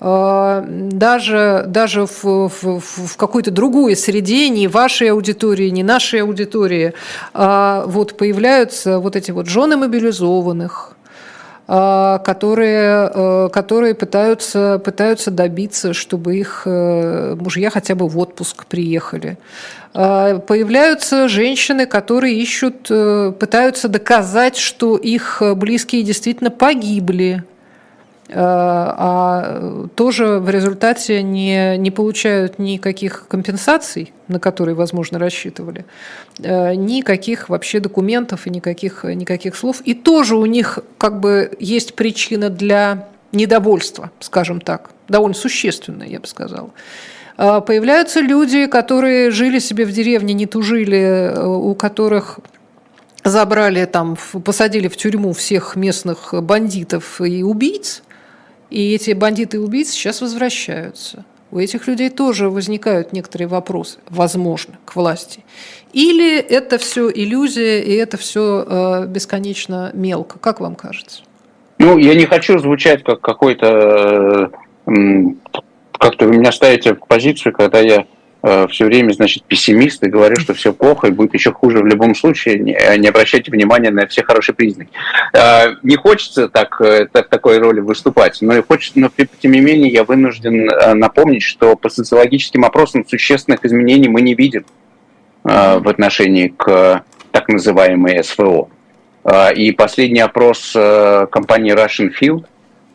э, даже, даже в, в, в какой-то другой среде, не вашей аудитории, не нашей аудитории, а вот появляются вот эти вот жены мобилизованных, а, которые, которые пытаются, пытаются добиться, чтобы их мужья хотя бы в отпуск приехали. А, появляются женщины, которые ищут, э, пытаются доказать, что их близкие действительно погибли, а, а тоже в результате не, не получают никаких компенсаций, на которые, возможно, рассчитывали, э, никаких вообще документов и никаких, никаких слов. И тоже у них как бы есть причина для недовольства, скажем так, довольно существенная, я бы сказала. А, появляются люди, которые жили себе в деревне, не тужили, э, у которых забрали там, посадили в тюрьму всех местных бандитов и убийц, и эти бандиты и убийцы сейчас возвращаются. У этих людей тоже возникают некоторые вопросы, возможно, к власти. Или это все иллюзия, и это все э, бесконечно мелко. Как вам кажется? Ну, я не хочу звучать как какой-то э, как-то вы меня ставите в позицию, когда я все время, значит, пессимист и говорю, что все плохо и будет еще хуже в любом случае, не, э, не обращайте внимания на все хорошие признаки. Э, не хочется так, э, так такой роли выступать, но, хочется, но тем не менее я вынужден э, напомнить, что по социологическим опросам существенных изменений мы не видим э, в отношении к так называемой СВО. Э, и последний опрос э, компании Russian Field,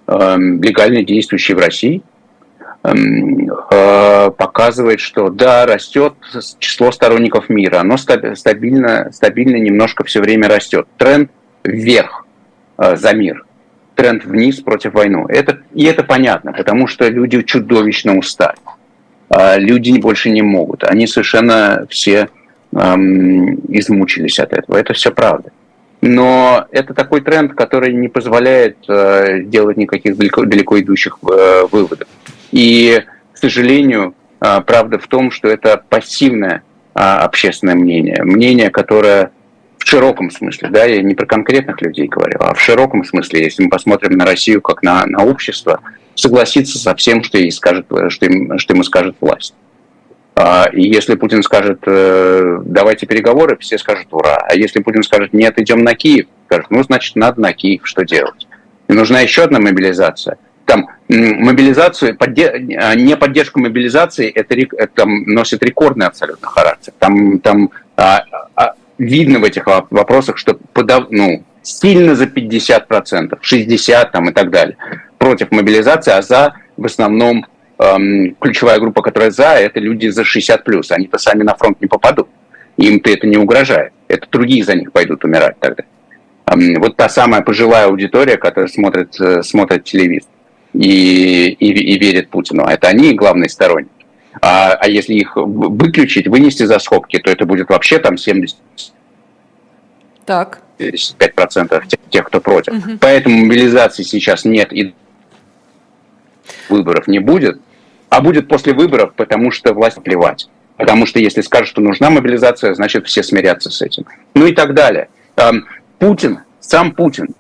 э, легально действующий в России, э, показывает, что да, растет число сторонников мира, оно стабильно, стабильно немножко все время растет. Тренд вверх э, за мир, тренд вниз против войны. Это, и это понятно, потому что люди чудовищно устали. Э, люди больше не могут. Они совершенно все эм, измучились от этого. Это все правда. Но это такой тренд, который не позволяет э, делать никаких далеко, далеко идущих э, выводов. И, к сожалению, а, правда в том, что это пассивное а, общественное мнение, мнение, которое в широком смысле, да, я не про конкретных людей говорю, а в широком смысле, если мы посмотрим на Россию как на, на общество, согласится со всем, что, ей скажет, что, им, что ему скажет власть. А, и если Путин скажет, э, давайте переговоры, все скажут ура. А если Путин скажет, нет, идем на Киев, скажут, ну, значит, надо на Киев, что делать? И нужна еще одна мобилизация – там мобилизацию, а, не поддержку мобилизации, это, это носит рекордный абсолютно характер. Там, там а, а, видно в этих вопросах, что подав, ну, сильно за 50%, 60% там, и так далее против мобилизации, а за в основном эм, ключевая группа, которая за, это люди за 60 плюс. Они-то сами на фронт не попадут. Им-то это не угрожает. Это другие за них пойдут умирать тогда. Вот та самая пожилая аудитория, которая смотрит, э, смотрит телевизор и, и, и верит Путину. Это они главные сторонники. А, а если их выключить, вынести за скобки, то это будет вообще там 70 так. 5% тех, тех, кто против. Угу. Поэтому мобилизации сейчас нет и выборов не будет, а будет после выборов, потому что власть плевать. Потому что если скажут, что нужна мобилизация, значит все смирятся с этим. Ну и так далее. Путин, сам Путин,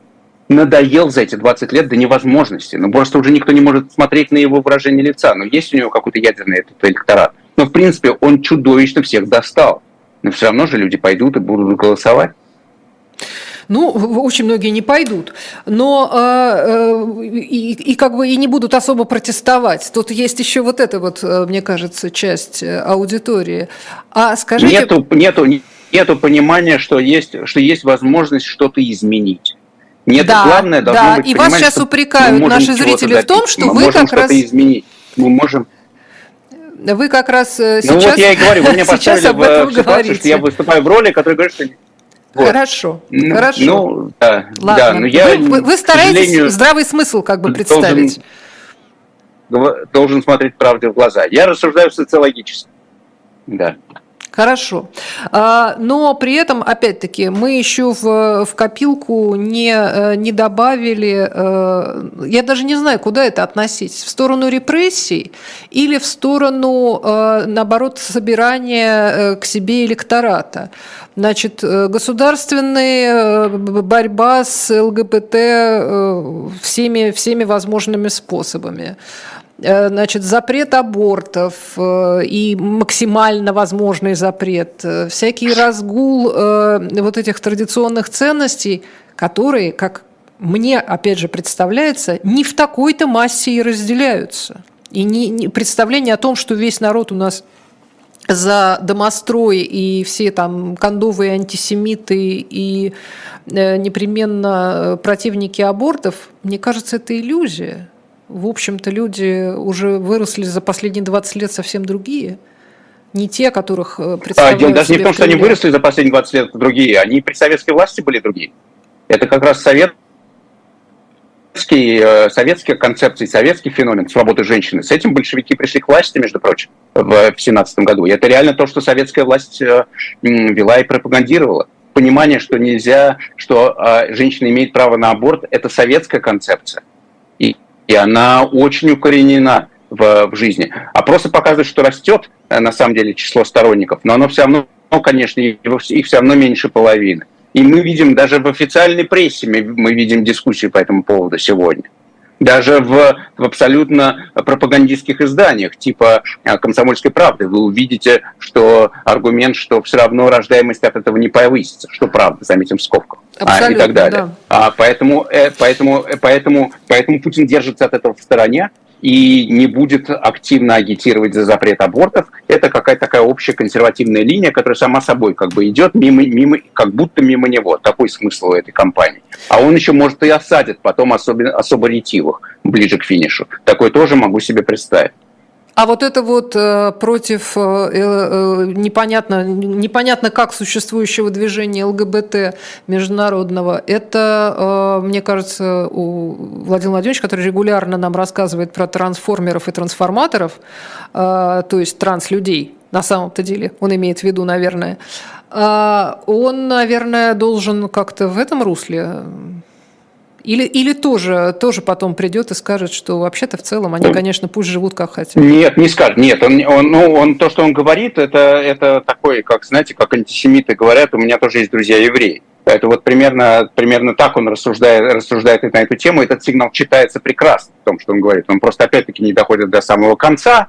надоел за эти 20 лет до невозможности. Ну, просто уже никто не может смотреть на его выражение лица. Ну, есть у него какой-то ядерный этот электорат. Но, в принципе, он чудовищно всех достал. Но все равно же люди пойдут и будут голосовать. Ну, очень многие не пойдут, но э, э, и, и как бы и не будут особо протестовать. Тут есть еще вот эта вот, э, мне кажется, часть э, аудитории. А скажите... Нету, нету, нету понимания, что есть, что есть возможность что-то изменить. Нет, да, главное должно да. быть и вас сейчас упрекают наши зрители в том, что мы вы как раз изменить. Мы можем вы как раз сейчас... Ну вот я и говорю, вы <laughs> меня поставили в, в ситуацию, что я выступаю в роли, которая говорит, что вот. Хорошо, ну, хорошо. Ну, да, Ладно. да, но я, вы, вы стараетесь здравый смысл как бы представить. Должен, должен смотреть правде в глаза. Я рассуждаю социологически. Да. Хорошо. А, но при этом, опять-таки, мы еще в, в копилку не, э, не добавили, э, я даже не знаю, куда это относить, в сторону репрессий или в сторону, э, наоборот, собирания к себе электората. Значит, государственная борьба с ЛГБТ всеми, всеми возможными способами. Э, значит, запрет абортов э, и максимально возможный запрет, э, всякий разгул вот этих традиционных ценностей, которые, как мне, опять же, представляется, не в такой-то массе и разделяются. И не, не, представление о том, что весь народ у нас за домострой и все там кондовые антисемиты и непременно противники абортов, мне кажется, это иллюзия в общем-то, люди уже выросли за последние 20 лет совсем другие. Не те, которых э, представляют а, Даже не в том, что они выросли за последние 20 лет другие, они при советской власти были другие. Это как раз совет советские, э, советские концепции, советский феномен свободы женщины. С этим большевики пришли к власти, между прочим, в 17 году. И это реально то, что советская власть э, вела и пропагандировала. Понимание, что нельзя, что женщина имеет право на аборт, это советская концепция и она очень укоренена в, в жизни. А просто показывает, что растет э, на самом деле число сторонников, но оно все равно, конечно, их все равно меньше половины. И мы видим даже в официальной прессе, мы видим дискуссии по этому поводу сегодня даже в, в абсолютно пропагандистских изданиях, типа э, «Комсомольской правды», вы увидите, что аргумент, что все равно рождаемость от этого не повысится, что правда, заметим в скобках, а, и так далее. Да. А, поэтому, э, поэтому, э, поэтому, поэтому Путин держится от этого в стороне, и не будет активно агитировать за запрет абортов. Это какая-то такая общая консервативная линия, которая сама собой как бы идет мимо, мимо, как будто мимо него. Такой смысл у этой кампании. А он еще, может, и осадит потом особенно, особо ретивых ближе к финишу. Такое тоже могу себе представить. А вот это вот э, против э, э, непонятно, непонятно как существующего движения ЛГБТ международного, это, мне кажется, у Владимира Владимировича, который регулярно нам рассказывает про трансформеров и трансформаторов, то есть транслюдей, на самом-то деле, он имеет в виду, наверное, он, наверное, должен как-то в этом русле или, или тоже, тоже потом придет и скажет, что вообще-то в целом они, конечно, пусть живут как хотят. Нет, не скажет. Нет, он, он, ну, он, то, что он говорит, это, это такое, как, знаете, как антисемиты говорят, у меня тоже есть друзья евреи. Это вот примерно, примерно так он рассуждает, рассуждает на эту тему. Этот сигнал читается прекрасно в том, что он говорит. Он просто опять-таки не доходит до самого конца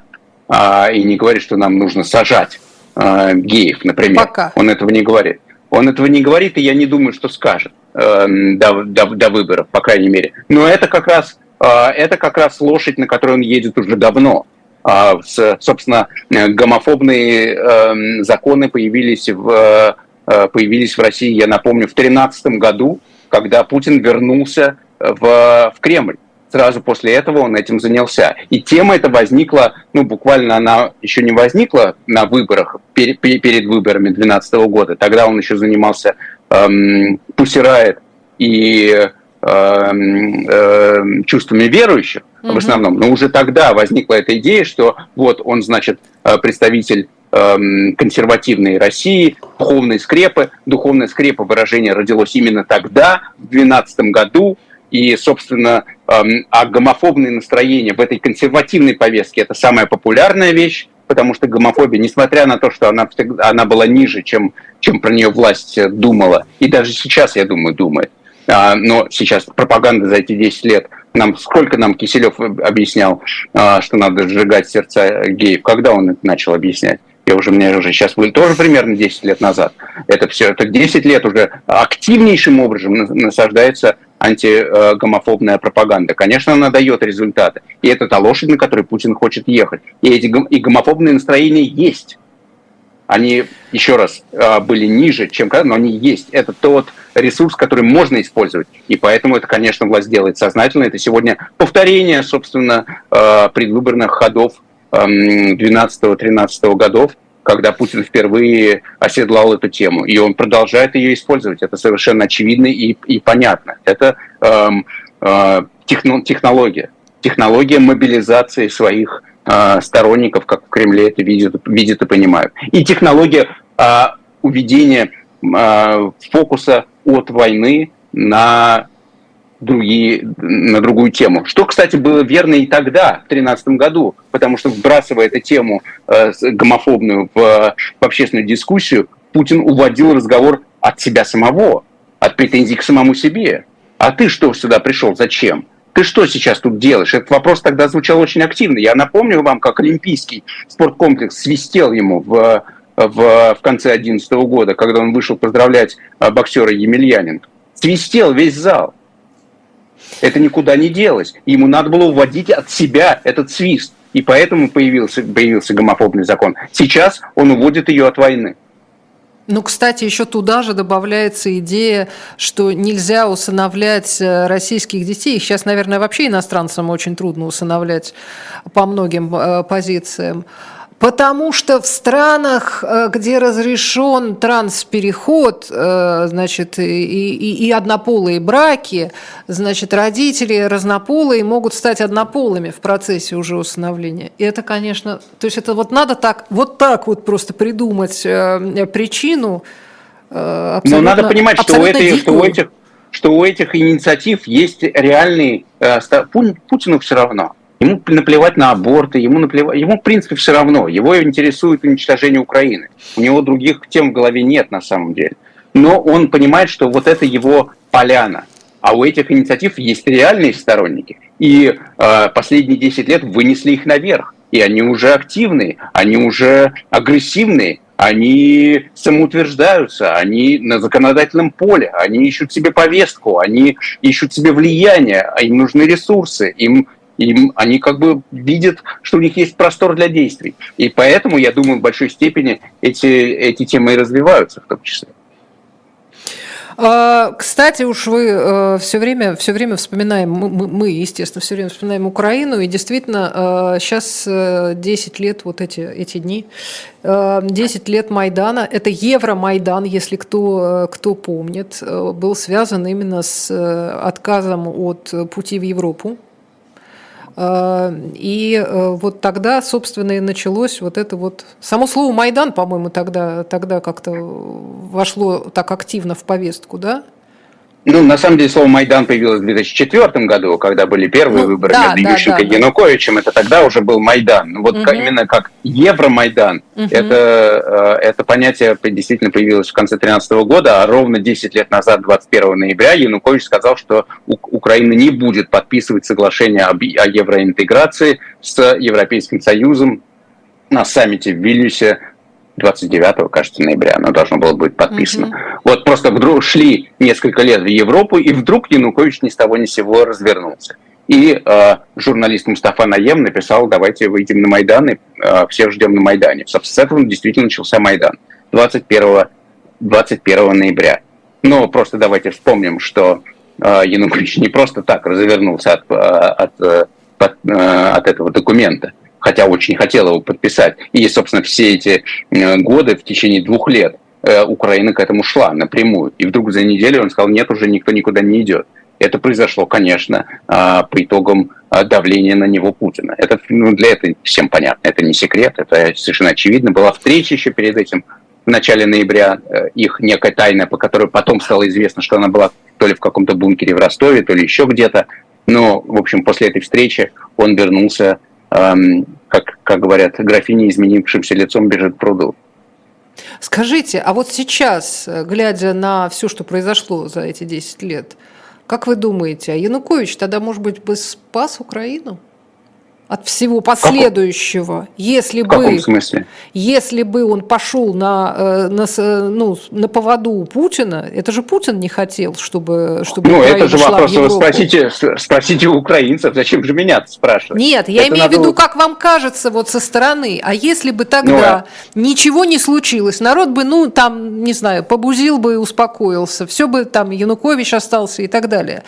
а, и не говорит, что нам нужно сажать а, геев, например. Пока. Он этого не говорит. Он этого не говорит, и я не думаю, что скажет э, до, до, до выборов, по крайней мере. Но это как раз э, это как раз лошадь, на которой он едет уже давно. А, собственно, гомофобные эм, законы появились в, э, появились в России, я напомню, в 2013 году, когда Путин вернулся в, в Кремль сразу после этого он этим занялся. И тема эта возникла, ну, буквально она еще не возникла на выборах, перед, перед выборами 2012 года. Тогда он еще занимался эм, Пусирает и эм, эм, чувствами верующих mm-hmm. в основном. Но уже тогда возникла эта идея, что вот он, значит, э, представитель эм, консервативной России, духовной скрепы. Духовная скрепа выражение родилось именно тогда, в 2012 году, и, собственно, а гомофобные настроения в этой консервативной повестке – это самая популярная вещь, потому что гомофобия, несмотря на то, что она, всегда, она была ниже, чем, чем про нее власть думала, и даже сейчас, я думаю, думает, а, но сейчас пропаганда за эти 10 лет, нам, сколько нам Киселев объяснял, а, что надо сжигать сердца геев, когда он это начал объяснять? Я уже, мне уже сейчас были тоже примерно 10 лет назад. Это все, это 10 лет уже активнейшим образом насаждается антигомофобная пропаганда. Конечно, она дает результаты. И это та лошадь, на которой Путин хочет ехать. И эти и гомофобные настроения есть. Они, еще раз, а, были ниже, чем когда, но они есть. Это тот ресурс, который можно использовать. И поэтому это, конечно, власть делает сознательно. Это сегодня повторение, собственно, а, предвыборных ходов 12-13 годов, когда Путин впервые оседлал эту тему. И он продолжает ее использовать. Это совершенно очевидно и, и понятно. Это эм, э, техно, технология. Технология мобилизации своих э, сторонников, как в Кремле это видят, видят и понимают. И технология э, уведения э, фокуса от войны на другие, на другую тему. Что, кстати, было верно и тогда, в 2013 году, потому что, вбрасывая эту тему э, гомофобную в, в общественную дискуссию, Путин уводил разговор от себя самого, от претензий к самому себе. А ты что сюда пришел? Зачем? Ты что сейчас тут делаешь? Этот вопрос тогда звучал очень активно. Я напомню вам, как Олимпийский спорткомплекс свистел ему в, в, в конце 2011 года, когда он вышел поздравлять э, боксера Емельяненко. Свистел весь зал. Это никуда не делось. Ему надо было уводить от себя этот свист. И поэтому появился, появился гомофобный закон. Сейчас он уводит ее от войны. Ну, кстати, еще туда же добавляется идея, что нельзя усыновлять э, российских детей. Их сейчас, наверное, вообще иностранцам очень трудно усыновлять по многим э, позициям. Потому что в странах, э, где разрешен транспереход, э, значит, и, и, и однополые браки, значит, родители разнополые могут стать однополыми в процессе уже усыновления. И это, конечно, то есть это вот надо так, вот так вот просто придумать э, причину. Но надо понимать, что у, этой, что, у этих, что у этих инициатив есть реальный... Путину все равно Ему наплевать на аборты, ему наплевать, ему в принципе все равно. Его интересует уничтожение Украины. У него других тем в голове нет на самом деле. Но он понимает, что вот это его поляна. А у этих инициатив есть реальные сторонники. И э, последние 10 лет вынесли их наверх. И они уже активные, они уже агрессивные, они самоутверждаются, они на законодательном поле, они ищут себе повестку, они ищут себе влияние, им нужны ресурсы, им им, они как бы видят, что у них есть простор для действий. И поэтому, я думаю, в большой степени эти, эти темы и развиваются в том числе. А, кстати, уж вы э, все время, все время вспоминаем, мы, естественно, все время вспоминаем Украину, и действительно, сейчас э, 10 э, лет, вот эти, эти дни, 10 лет Майдана, это Евромайдан, если кто, кто помнит, был связан именно с отказом от пути в Европу, и э, вот тогда, собственно, и началось вот это вот... Само слово «Майдан», по-моему, тогда, тогда как-то вошло так активно в повестку, да? Ну, на самом деле, слово «Майдан» появилось в 2004 году, когда были первые ну, выборы да, между да, Ющенко да, и Януковичем. Это тогда уже был Майдан. Ну, вот угу. именно как Евромайдан, угу. это, э, это понятие действительно появилось в конце 2013 года, а ровно 10 лет назад, 21 ноября, Янукович сказал, что Украина не будет подписывать соглашение об, о евроинтеграции с Европейским Союзом на саммите в Вильнюсе 29, кажется, ноября оно должно было быть подписано. Угу. Вот просто вдруг шли несколько лет в Европу, и вдруг Янукович ни с того ни с сего развернулся. И э, журналист Мустафа Наем написал, давайте выйдем на Майдан, и э, всех ждем на Майдане. С этого действительно начался Майдан 21, 21 ноября. Но просто давайте вспомним, что э, Янукович не просто так развернулся от, э, от, от, от, от этого документа, хотя очень хотел его подписать. И, собственно, все эти годы, в течение двух лет, Украина к этому шла напрямую. И вдруг за неделю он сказал, нет, уже никто никуда не идет. Это произошло, конечно, по итогам давления на него Путина. Это ну, для этого всем понятно, это не секрет, это совершенно очевидно. Была встреча еще перед этим в начале ноября, э, их некая тайна, по которой потом стало известно, что она была то ли в каком-то бункере в Ростове, то ли еще где-то. Но, в общем, после этой встречи он вернулся, как, как говорят, графиня изменившимся лицом бежит к пруду. Скажите, а вот сейчас, э, глядя на все, что произошло за эти 10 лет, как вы думаете, а Янукович тогда, может быть, бы спас Украину? От всего последующего, если в бы, смысле? если бы он пошел на, э, на, ну, на поводу у Путина, это же Путин не хотел, чтобы, чтобы Ну, Украина это же вопрос, вы спросите, спросите у украинцев, зачем же меня спрашивать? Нет, я это имею в виду, как вам кажется вот со стороны, а если бы тогда ну, ничего не случилось, народ бы, ну, там, не знаю, побузил бы и успокоился, все бы там Янукович остался и так далее.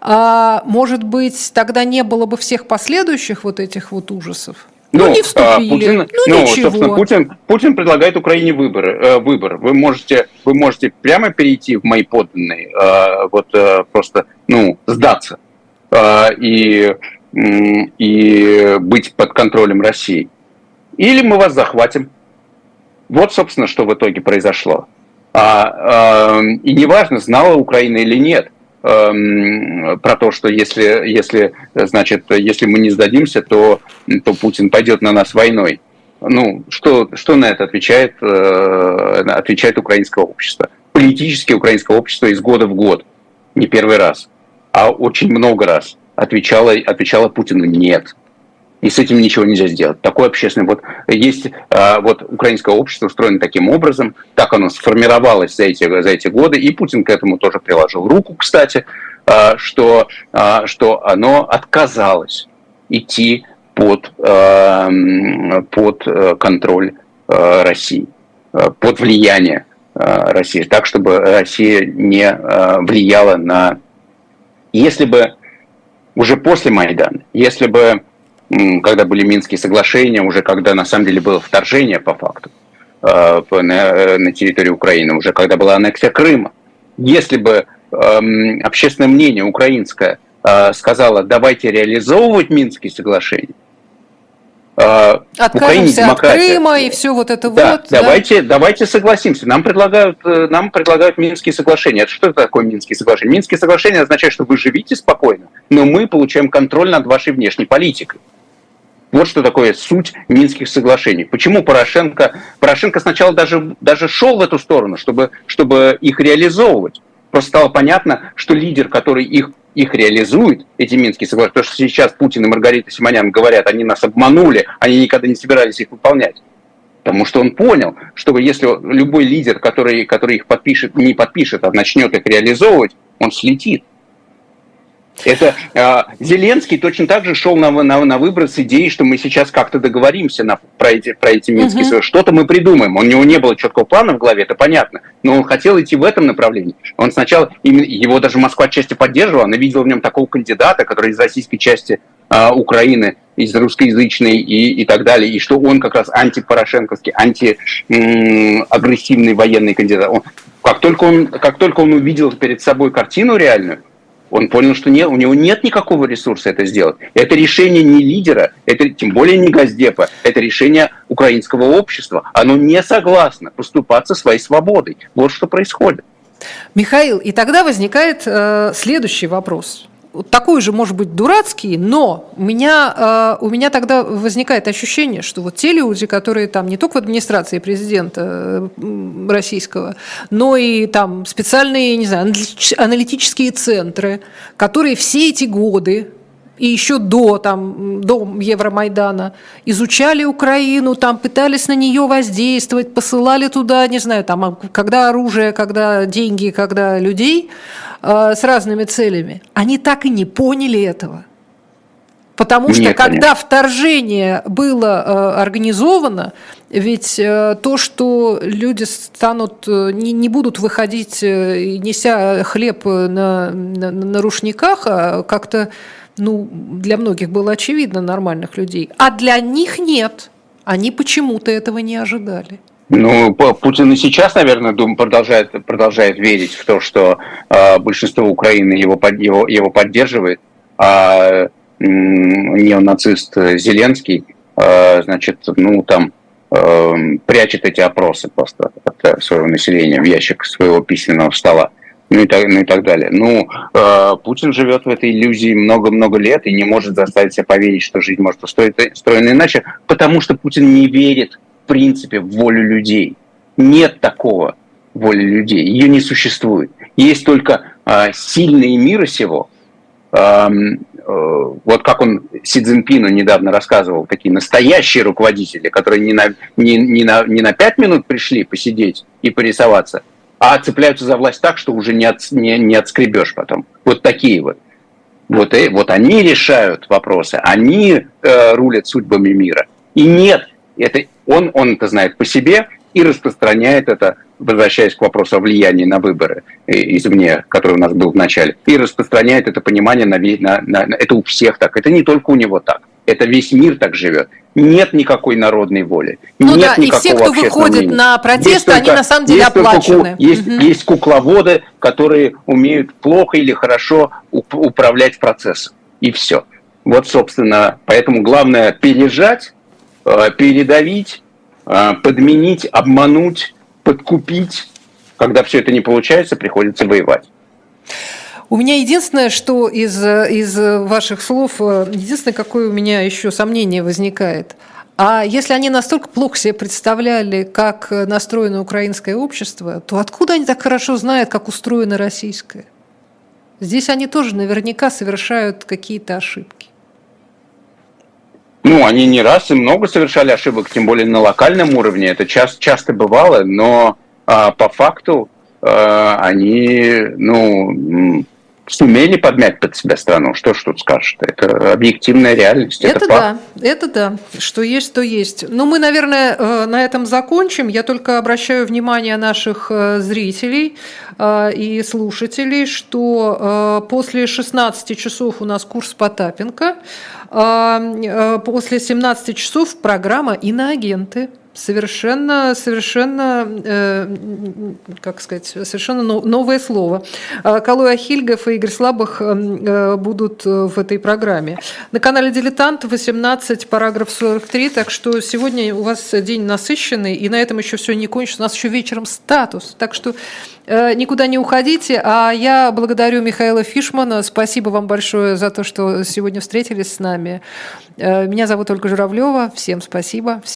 А может быть, тогда не было бы всех последующих вот этих вот ужасов? Ну, ну не вступили, Путин, ну, ну ничего. собственно, Путин, Путин предлагает Украине выбор. Э, выбор. Вы можете, вы можете прямо перейти в мои подданные, э, вот э, просто, ну, сдаться э, и, и быть под контролем России. Или мы вас захватим. Вот, собственно, что в итоге произошло. А, э, и неважно, знала Украина или нет – про то, что если, если, значит, если мы не сдадимся, то, то Путин пойдет на нас войной. Ну, что, что на это отвечает, э, отвечает украинское общество? Политически украинское общество из года в год, не первый раз, а очень много раз отвечало, отвечало Путину «нет» и с этим ничего нельзя сделать. Такое общественное, вот есть, а, вот украинское общество устроено таким образом, так оно сформировалось за эти, за эти годы, и Путин к этому тоже приложил руку, кстати, а, что, а, что оно отказалось идти под, под э, контроль э, России, э, под влияние России, так, чтобы Россия не влияла на... Если бы уже после Майдана, если бы когда были Минские соглашения, уже когда на самом деле было вторжение по факту э, на, на территорию Украины, уже когда была аннексия Крыма. Если бы эм, общественное мнение украинское э, сказало, давайте реализовывать Минские соглашения, Uh, Откажемся от Крыма и все вот это да, вот. Давайте, да? давайте согласимся. Нам предлагают, нам предлагают Минские соглашения. Это что это такое Минские соглашения? Минские соглашения означают, что вы живите спокойно, но мы получаем контроль над вашей внешней политикой. Вот что такое суть Минских соглашений. Почему Порошенко... Порошенко сначала даже, даже шел в эту сторону, чтобы, чтобы их реализовывать. Просто стало понятно, что лидер, который их, их реализует, эти Минские соглашения, то, что сейчас Путин и Маргарита Симонян говорят, они нас обманули, они никогда не собирались их выполнять. Потому что он понял, что если любой лидер, который, который их подпишет, не подпишет, а начнет их реализовывать, он слетит. Это э, Зеленский точно так же шел на, на, на выбор с идеей, что мы сейчас как-то договоримся на, про эти, про эти Минские угу. Что-то мы придумаем. У него не было четкого плана в голове, это понятно. Но он хотел идти в этом направлении. Он сначала, его даже Москва отчасти поддерживала, она видела в нем такого кандидата, который из российской части э, Украины, из русскоязычной и, и так далее, и что он как раз антипорошенковский, антиагрессивный военный кандидат. Он, как, только он, как только он увидел перед собой картину реальную, он понял, что не, у него нет никакого ресурса это сделать. Это решение не лидера, это тем более не Газдепа, это решение украинского общества. Оно не согласно поступаться своей свободой. Вот что происходит. Михаил, и тогда возникает э, следующий вопрос такой же, может быть, дурацкий, но у меня, э, у меня тогда возникает ощущение, что вот те люди, которые там не только в администрации президента э, российского, но и там специальные, не знаю, аналитические центры, которые все эти годы и еще до, там, до Евромайдана изучали Украину, там пытались на нее воздействовать, посылали туда, не знаю, там, а когда оружие, когда деньги, когда людей – Э, с разными целями, они так и не поняли этого. Потому что Нет, когда конечно. вторжение было э, организовано, ведь э, то, что люди станут, э, не, не будут выходить, э, неся хлеб на, на, на рушниках, а как-то ну, для многих было очевидно, нормальных людей. А для них нет. Они почему-то этого не ожидали. Ну, Путин и сейчас, наверное, дум, продолжает, продолжает верить в то, что э, большинство Украины его, его, его поддерживает, а неонацист Зеленский, э, значит, ну, там, э, прячет эти опросы просто от своего населения в ящик своего письменного стола ну и так, ну и так далее. Ну, э, Путин живет в этой иллюзии много-много лет и не может заставить себя поверить, что жизнь может устроена иначе, потому что Путин не верит, в принципе, в волю людей. Нет такого воли людей, ее не существует. Есть только э, сильные мира сего, э, э, вот как он Си Цзиньпину недавно рассказывал, такие настоящие руководители, которые не на, не, не на, не на пять минут пришли посидеть и порисоваться, а цепляются за власть так, что уже не, от, не, не отскребешь потом. Вот такие вот. Вот, и, вот они решают вопросы, они э, рулят судьбами мира. И нет, это он, он это знает по себе и распространяет это, возвращаясь к вопросу о влиянии на выборы извне, который у нас был в начале, и распространяет это понимание на, на, на, на это у всех так. Это не только у него так это весь мир так живет. Нет никакой народной воли. Ну нет да, и все, кто выходит мнения. на протесты, они на самом деле есть оплачены. Ку, есть, угу. есть кукловоды, которые умеют плохо или хорошо управлять процессом. И все. Вот, собственно, поэтому главное пережать, э, передавить, э, подменить, обмануть, подкупить. Когда все это не получается, приходится воевать. У меня единственное, что из, из ваших слов, э, единственное, какое у меня еще сомнение возникает. А если они настолько плохо себе представляли, как настроено украинское общество, то откуда они так хорошо знают, как устроено российское? Здесь они тоже наверняка совершают какие-то ошибки. Ну, они не раз и много совершали ошибок, тем более на локальном уровне. Это часто, часто бывало, но а, по факту а, они, ну, сумели подмять под себя страну. Что ж тут скажешь? Это объективная реальность. Это, это да, это да. Что есть, то есть. Ну, мы, наверное, э, на этом закончим. Я только обращаю внимание наших э, зрителей э, и слушателей, что после 16 часов у нас курс Потапенко, после 17 часов программа «Иноагенты» совершенно, совершенно, э, как сказать, совершенно новое слово. А, Калуя Хильгов и Игорь Слабых эм, э, будут э, в этой программе. На канале «Дилетант» 18, параграф 43, так что сегодня у вас день насыщенный, и на этом еще все не кончится. У нас еще вечером статус, так что э, никуда не уходите. А я благодарю Михаила Фишмана. Спасибо вам большое за то, что сегодня встретились с нами. Э, меня зовут Ольга Журавлева. Всем спасибо.